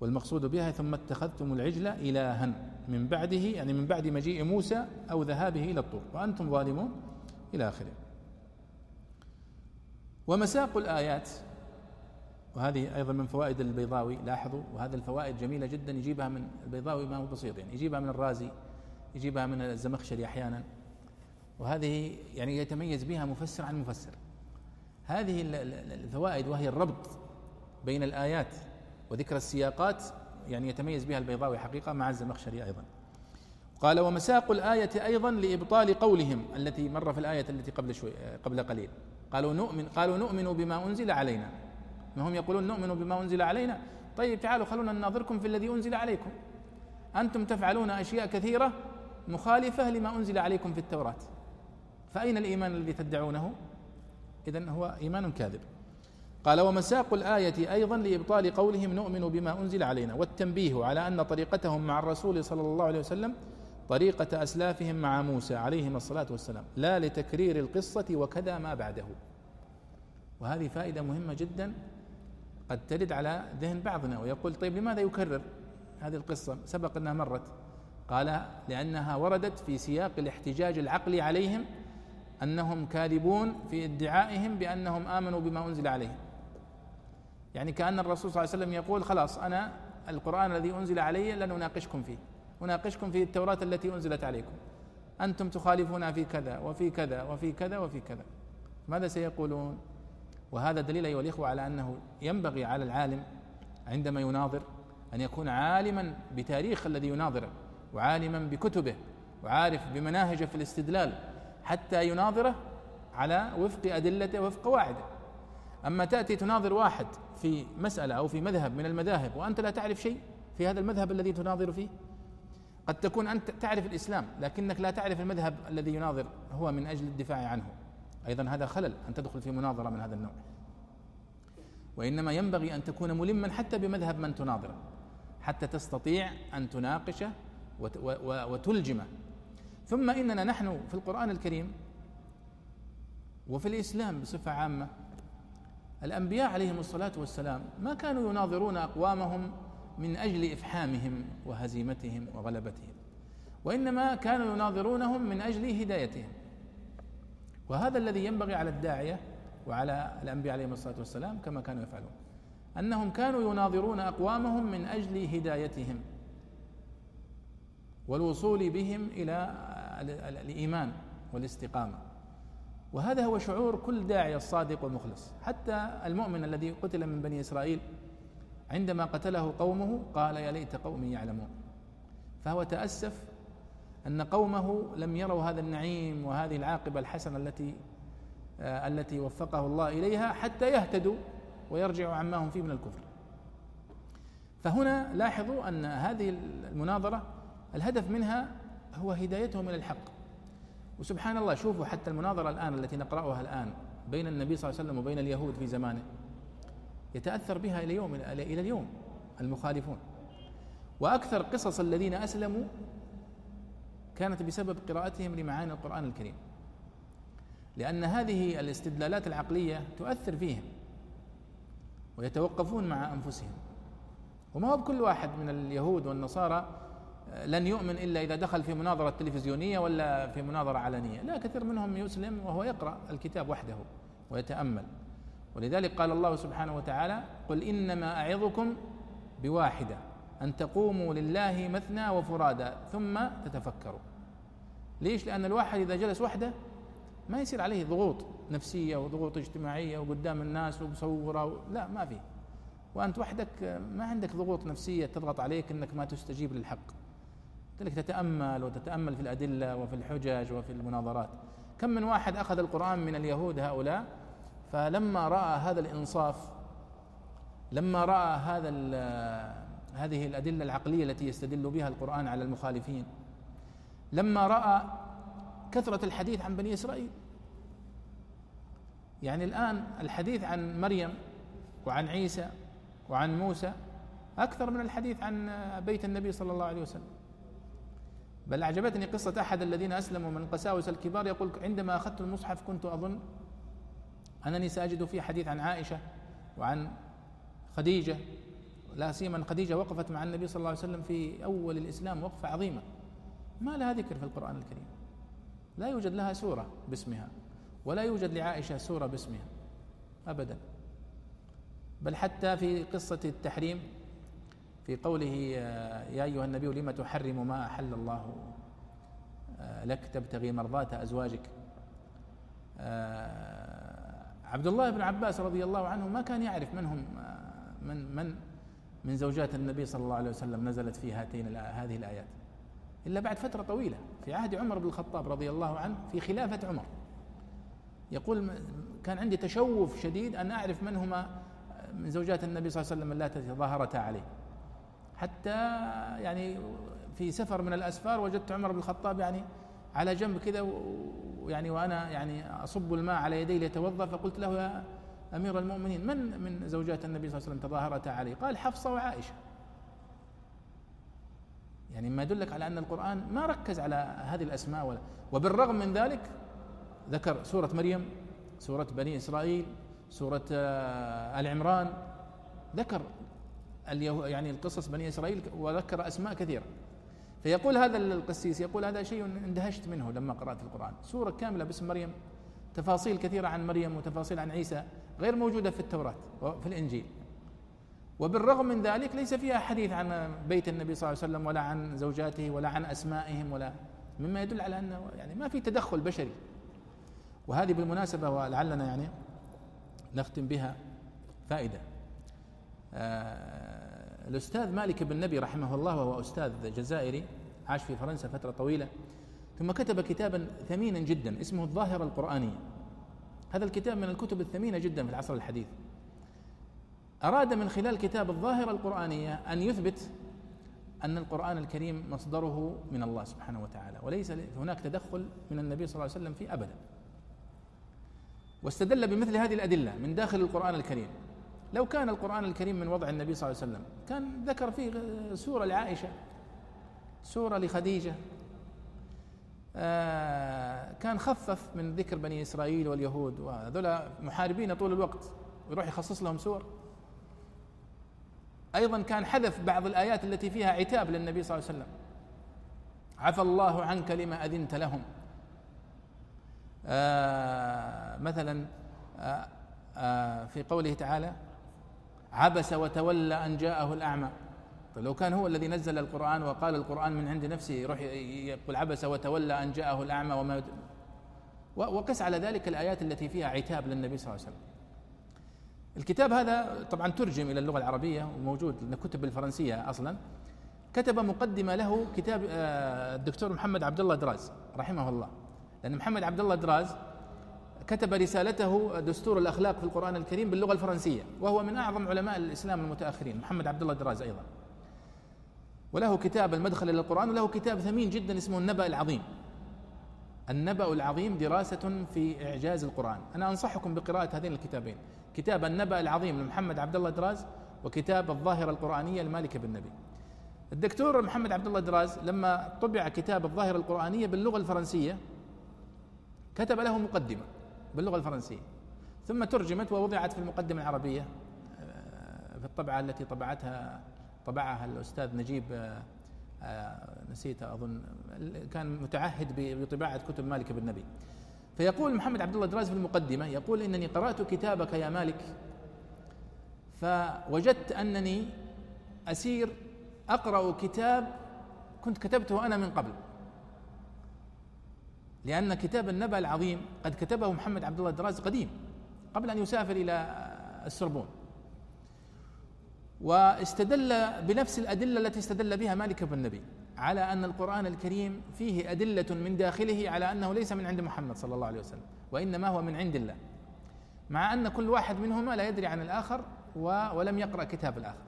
والمقصود بها ثم اتخذتم العجل إلها من بعده يعني من بعد مجيء موسى أو ذهابه إلى الطور وأنتم ظالمون إلى آخره. ومساق الآيات وهذه أيضا من فوائد البيضاوي لاحظوا وهذه الفوائد جميلة جدا يجيبها من البيضاوي ما هو بسيط يعني يجيبها من الرازي يجيبها من الزمخشري أحيانا. وهذه يعني يتميز بها مفسر عن مفسر. هذه الفوائد وهي الربط بين الآيات وذكر السياقات يعني يتميز بها البيضاوي حقيقة مع الزمخشري أيضا. قال ومساق الآية أيضا لإبطال قولهم التي مر في الآية التي قبل شوي قبل قليل. قالوا نؤمن قالوا نؤمن بما أنزل علينا. ما هم يقولون نؤمن بما أنزل علينا؟ طيب تعالوا خلونا نناظركم في الذي أنزل عليكم. أنتم تفعلون أشياء كثيرة مخالفة لما أنزل عليكم في التوراة. فأين الإيمان الذي تدعونه؟ إذن هو إيمان كاذب. قال ومساق الآية أيضا لإبطال قولهم نؤمن بما أنزل علينا والتنبيه على أن طريقتهم مع الرسول صلى الله عليه وسلم طريقة أسلافهم مع موسى عليهم الصلاة والسلام لا لتكرير القصة وكذا ما بعده. وهذه فائدة مهمة جدا قد ترد على ذهن بعضنا ويقول طيب لماذا يكرر هذه القصة؟ سبق أنها مرت. قال لأنها وردت في سياق الاحتجاج العقلي عليهم أنهم كاذبون في ادعائهم بأنهم آمنوا بما أنزل عليهم. يعني كأن الرسول صلى الله عليه وسلم يقول خلاص أنا القرآن الذي أنزل علي لن أناقشكم فيه. أناقشكم في التوراة التي أنزلت عليكم. أنتم تخالفون في كذا وفي كذا وفي كذا وفي كذا. ماذا سيقولون؟ وهذا دليل أيها الإخوة على أنه ينبغي على العالم عندما يناظر أن يكون عالما بتاريخ الذي يناظره وعالما بكتبه وعارف بمناهجه في الاستدلال حتى يناظره على وفق أدلته وفق قواعده أما تأتي تناظر واحد في مسألة أو في مذهب من المذاهب وأنت لا تعرف شيء في هذا المذهب الذي تناظر فيه قد تكون أنت تعرف الإسلام لكنك لا تعرف المذهب الذي يناظر هو من أجل الدفاع عنه. أيضا هذا خلل أن تدخل في مناظرة من هذا النوع. وإنما ينبغي أن تكون ملما حتى بمذهب من تناظره حتى تستطيع أن تناقشه وتلجمه. ثم إننا نحن في القرآن الكريم وفي الإسلام بصفة عامة الأنبياء عليهم الصلاة والسلام ما كانوا يناظرون أقوامهم من أجل إفحامهم وهزيمتهم وغلبتهم وإنما كانوا يناظرونهم من أجل هدايتهم. وهذا الذي ينبغي على الداعية وعلى الأنبياء عليهم الصلاة والسلام كما كانوا يفعلون أنهم كانوا يناظرون أقوامهم من أجل هدايتهم والوصول بهم إلى الإيمان والاستقامة. وهذا هو شعور كل داعية الصادق والمخلص حتى المؤمن الذي قتل من بني إسرائيل عندما قتله قومه قال يا ليت قومي يعلمون. فهو تأسف أن قومه لم يروا هذا النعيم وهذه العاقبة الحسنة التي آه التي وفقه الله إليها حتى يهتدوا ويرجعوا عما هم فيه من الكفر. فهنا لاحظوا أن هذه المناظرة الهدف منها هو هدايتهم إلى الحق. وسبحان الله شوفوا حتى المناظرة الآن التي نقرأها الآن بين النبي صلى الله عليه وسلم وبين اليهود في زمانه يتأثر بها إلى يوم إلى اليوم المخالفون. وأكثر قصص الذين أسلموا كانت بسبب قراءتهم لمعاني القرآن الكريم. لأن هذه الاستدلالات العقلية تؤثر فيهم ويتوقفون مع أنفسهم. وما هو بكل واحد من اليهود والنصارى لن يؤمن إلا إذا دخل في مناظرة تلفزيونية ولا في مناظرة علنية. لا كثير منهم يسلم وهو يقرأ الكتاب وحده ويتأمل. ولذلك قال الله سبحانه وتعالى قل إنما أعظكم بواحدة أن تقوموا لله مثنى وفرادا ثم تتفكروا. ليش؟ لأن الواحد إذا جلس وحده ما يصير عليه ضغوط نفسية وضغوط اجتماعية وقدام الناس ومصورة لا ما في. وأنت وحدك ما عندك ضغوط نفسية تضغط عليك أنك ما تستجيب للحق. لك تتأمل وتتأمل في الأدلة وفي الحجج وفي المناظرات. كم من واحد أخذ القرآن من اليهود هؤلاء؟ فلما رأى هذا الإنصاف لما رأى هذا هذه الأدلة العقلية التي يستدل بها القرآن على المخالفين لما رأى كثرة الحديث عن بني إسرائيل. يعني الآن الحديث عن مريم وعن عيسى وعن موسى أكثر من الحديث عن بيت النبي صلى الله عليه وسلم. بل أعجبتني قصة أحد الذين أسلموا من قساوس الكبار يقول عندما أخذت المصحف كنت أظن أنني سأجد فيه حديث عن عائشة وعن خديجة. لا سيما خديجة وقفت مع النبي صلى الله عليه وسلم في أول الإسلام وقفة عظيمة. ما لها ذكر في القرآن الكريم؟ لا يوجد لها سورة باسمها ولا يوجد لعائشة سورة باسمها أبدا. بل حتى في قصة التحريم في قوله يا أيها النبي لم تحرم ما أحل الله؟ آه، لك تبتغي مرضات أزواجك. آه، عبد الله بن عباس رضي الله عنه ما كان يعرف من هم آه، من من من زوجات النبي صلى الله عليه وسلم نزلت في هاتين هذه الآيات. إلا بعد فترة طويلة في عهد عمر بن الخطاب رضي الله عنه في خلافة عمر. يقول كان عندي تشوف شديد أن أعرف من هما من زوجات النبي صلى الله عليه وسلم اللاتي ظاهرتا عليه. حتى يعني في سفر من الأسفار وجدت عمر بن الخطاب يعني على جنب كذا ويعني وأنا يعني أصب الماء على يدي ليتوضأ فقلت له يا أمير المؤمنين من من زوجات النبي صلى الله عليه وسلم تظاهرتا عليه قال حفصة وعائشة. يعني ما يدلك على أن القرآن ما ركز على هذه الأسماء ولا. وبالرغم من ذلك ذكر سورة مريم سورة بني إسرائيل سورة آه، آل عمران ذكر يعني القصص بني إسرائيل وذكر أسماء كثيرة. فيقول هذا القسيس يقول هذا شيء اندهشت منه لما قرأت القرآن. سورة كاملة باسم مريم تفاصيل كثيرة عن مريم وتفاصيل عن عيسى غير موجودة في التوراة وفي الإنجيل. وبالرغم من ذلك ليس فيها حديث عن بيت النبي صلى الله عليه وسلم ولا عن زوجاته ولا عن أسمائهم ولا مما يدل على أنه يعني ما في تدخل بشري. وهذه بالمناسبة ولعلنا يعني نختم بها فائدة. آه الأستاذ مالك بن نبي رحمه الله وهو أستاذ جزائري عاش في فرنسا فترة طويلة ثم كتب كتابا ثمينا جدا اسمه الظاهرة القرآنية. هذا الكتاب من الكتب الثمينة جدا في العصر الحديث. أراد من خلال كتاب الظاهرة القرآنية أن يثبت أن القرآن الكريم مصدره من الله سبحانه وتعالى وليس هناك تدخل من النبي صلى الله عليه وسلم فيه أبدا. واستدل بمثل هذه الأدلة من داخل القرآن الكريم. لو كان القرآن الكريم من وضع النبي صلى الله عليه وسلم كان ذكر فيه سورة لعائشة سورة لخديجة آه كان خفف من ذكر بني إسرائيل واليهود وهذول محاربين طول الوقت ويروح يخصص لهم سور. أيضا كان حذف بعض الآيات التي فيها عتاب للنبي صلى الله عليه وسلم. عفى الله عنك لما أذنت لهم. آه مثلا آه آه في قوله تعالى عبس وتولى أن جاءه الأعمى. طيب لو كان هو الذي نزل القرآن وقال القرآن من عند نفسه يروح يقول عبس وتولى أن جاءه الأعمى وما وقس على ذلك الآيات التي فيها عتاب للنبي صلى الله عليه وسلم. الكتاب هذا طبعا ترجم إلى اللغة العربية وموجود كتب بالفرنسية أصلا. كتب مقدمة له كتاب آه، الدكتور محمد عبد الله دراز رحمه الله. لأن محمد عبد الله دراز كتب رسالته دستور الأخلاق في القرآن الكريم باللغة الفرنسية وهو من أعظم علماء الإسلام المتأخرين محمد عبد الله دراز أيضا. وله كتاب المدخل إلى القرآن وله كتاب ثمين جدا اسمه النبأ العظيم. النبأ العظيم دراسة في إعجاز القرآن. أنا أنصحكم بقراءة هذين الكتابين كتاب النبأ العظيم لمحمد عبد الله دراز وكتاب الظاهرة القرآنية لمالك بن نبي. الدكتور محمد عبد الله دراز لما طبع كتاب الظاهرة القرآنية باللغة الفرنسية كتب له مقدمة. باللغة الفرنسية. ثم ترجمت ووضعت في المقدمة العربية آه، في الطبعة التي طبعتها طبعها الأستاذ نجيب آه، آه، نسيت أظن كان متعهد بطباعة كتب مالك بن نبي. فيقول محمد عبد الله دراز في المقدمة يقول إنني قرأت كتابك يا مالك فوجدت أنني أسير أقرأ كتاب كنت كتبته أنا من قبل. لأن كتاب النبأ العظيم قد كتبه محمد عبد الله دراز قديم قبل أن يسافر إلى السربون واستدل بنفس الأدلة التي استدل بها مالك بن نبي على أن القرآن الكريم فيه أدلة من داخله على أنه ليس من عند محمد صلى الله عليه وسلم وإنما هو من عند الله. مع أن كل واحد منهما لا يدري عن الآخر ولم يقرأ كتاب الآخر.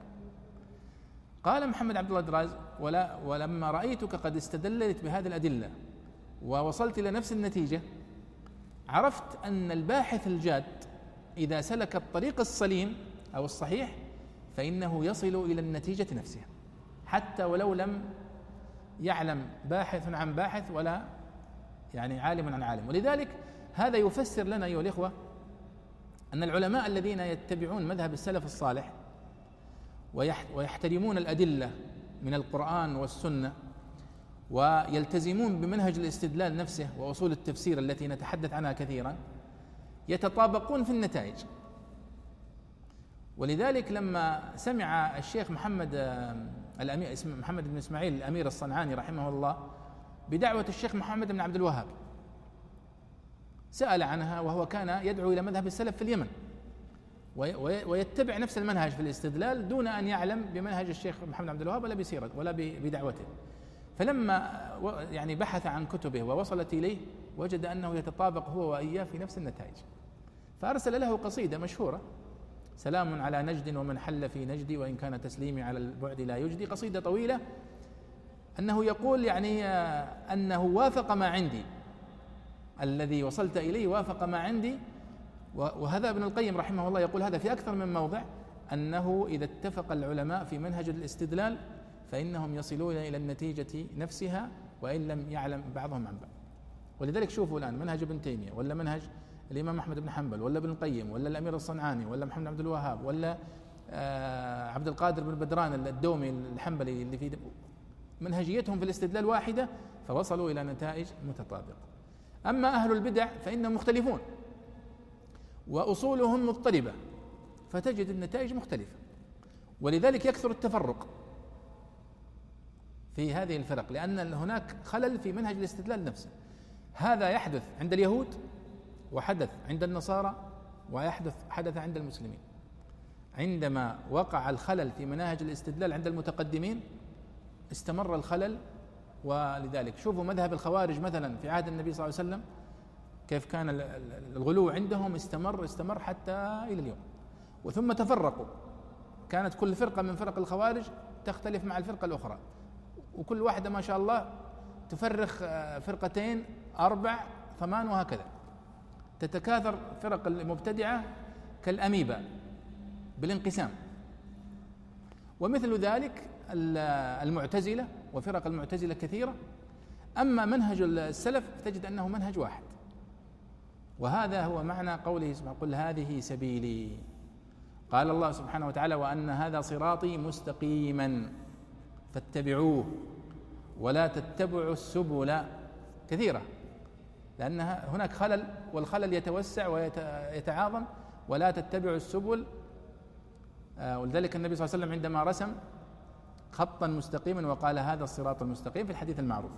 قال محمد عبد الله دراز ولا ولما رأيتك قد استدلت بهذه الأدلة ووصلت إلى نفس النتيجة. عرفت أن الباحث الجاد إذا سلك الطريق السليم أو الصحيح فإنه يصل إلى النتيجة نفسها. حتى ولو لم يعلم باحث عن باحث ولا يعني عالم عن عالم. ولذلك هذا يفسر لنا أيها الإخوة أن العلماء الذين يتبعون مذهب السلف الصالح ويحترمون الأدلة من القرآن والسنة ويلتزمون بمنهج الاستدلال نفسه وأصول التفسير التي نتحدث عنها كثيرا يتطابقون في النتائج. ولذلك لما سمع الشيخ محمد الامير اسم محمد بن إسماعيل الأمير الصنعاني رحمه الله بدعوة الشيخ محمد بن عبد الوهاب سأل عنها وهو كان يدعو إلى مذهب السلف في اليمن ويتبع نفس المنهج في الاستدلال دون أن يعلم بمنهج الشيخ محمد عبد الوهاب ولا بسيرته ولا بدعوته. فلما يعني بحث عن كتبه ووصلت إليه وجد أنه يتطابق هو وإياه في نفس النتائج. فأرسل له قصيدة مشهورة سلام على نجد ومن حل في نجدي وإن كان تسليمي على البعد لا يجدي. قصيدة طويلة أنه يقول يعني أنه وافق ما عندي. الذي وصلت إليه وافق ما عندي. وهذا ابن القيم رحمه الله يقول هذا في أكثر من موضع أنه إذا اتفق العلماء في منهج الاستدلال فإنهم يصلون إلى النتيجة نفسها وإن لم يعلم بعضهم عن بعض. ولذلك شوفوا الآن منهج ابن تيمية ولا منهج الإمام أحمد بن حنبل ولا ابن القيم ولا الأمير الصنعاني ولا محمد عبد الوهاب ولا آه عبد القادر بن بدران الدومي الحنبلي اللي في منهجيتهم في الاستدلال واحدة فوصلوا إلى نتائج متطابقة. أما أهل البدع فإنهم مختلفون وأصولهم مضطربة فتجد النتائج مختلفة. ولذلك يكثر التفرق. في هذه الفرق لأن هناك خلل في منهج الاستدلال نفسه. هذا يحدث عند اليهود وحدث عند النصارى ويحدث حدث عند المسلمين. عندما وقع الخلل في مناهج الاستدلال عند المتقدمين استمر الخلل ولذلك شوفوا مذهب الخوارج مثلا في عهد النبي صلى الله عليه وسلم كيف كان الغلو عندهم استمر استمر حتى إلى اليوم. وثم تفرقوا. كانت كل فرقة من فرق الخوارج تختلف مع الفرقة الأخرى. وكل واحدة ما شاء الله تفرخ آه، فرقتين أربع ثمان وهكذا. تتكاثر فرق المبتدعة كالأميبا بالانقسام. ومثل ذلك المعتزلة وفرق المعتزلة كثيرة. أما منهج السلف تجد أنه منهج واحد. وهذا هو معنى قوله سبحانه قل هذه سبيلي قال الله سبحانه وتعالى وأن هذا صراطي مستقيما فاتبعوه ولا تتبعوا السبل كثيرة لأن هناك خلل والخلل يتوسع ويتعاظم ولا تتبعوا السبل. آه، ولذلك النبي صلى الله عليه وسلم عندما رسم خطا مستقيما وقال هذا الصراط المستقيم في الحديث المعروف.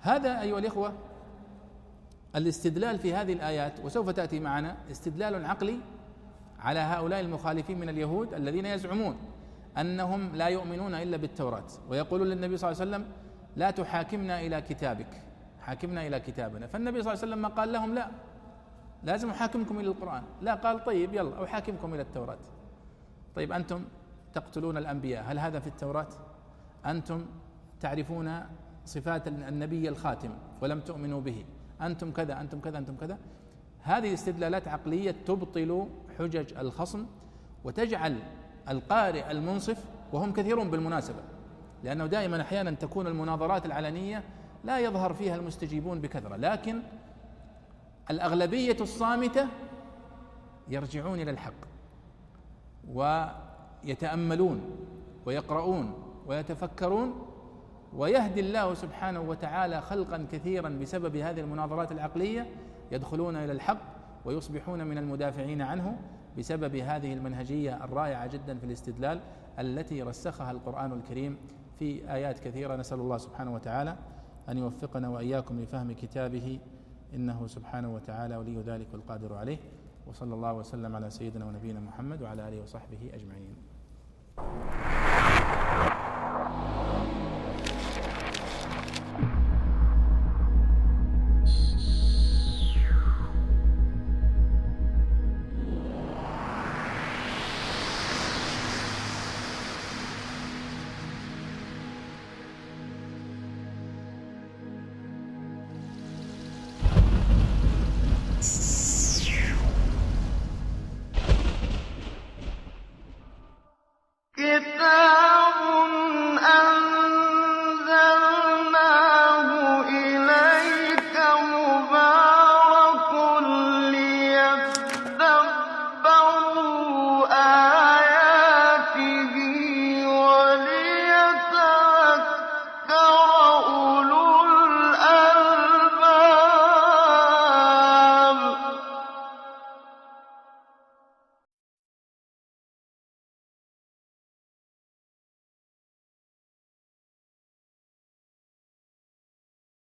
هذا أيها الإخوة الاستدلال في هذه الآيات وسوف تأتي معنا استدلال عقلي على هؤلاء المخالفين من اليهود الذين يزعمون أنهم لا يؤمنون إلا بالتوراة. ويقولون للنبي صلى الله عليه وسلم لا تحاكمنا إلى كتابك. حاكمنا إلى كتابنا. فالنبي صلى الله عليه وسلم ما قال لهم لا لازم أحاكمكم إلى القرآن. لا قال طيب يلا أحاكمكم إلى التوراة. طيب أنتم تقتلون الأنبياء هل هذا في التوراة؟ أنتم تعرفون صفات النبي الخاتم ولم تؤمنوا به. أنتم كذا أنتم كذا أنتم كذا. هذه استدلالات عقلية تبطل حجج الخصم وتجعل القارئ المنصف وهم كثيرون بالمناسبة لأنه دائما أحيانا تكون المناظرات العلنية لا يظهر فيها المستجيبون بكثرة لكن الأغلبية الصامتة يرجعون إلى الحق ويتأملون ويقرؤون ويتفكرون ويهدي الله سبحانه وتعالى خلقا كثيرا بسبب هذه المناظرات العقلية يدخلون إلى الحق ويصبحون من المدافعين عنه. بسبب هذه المنهجية الرائعة جدا في الاستدلال التي رسخها القرآن الكريم في آيات كثيرة. نسأل الله سبحانه وتعالى أن يوفقنا وإياكم لفهم كتابه. إنه سبحانه وتعالى ولي ذلك والقادر عليه. وصلى الله وسلم على سيدنا ونبينا محمد وعلى آله وصحبه أجمعين.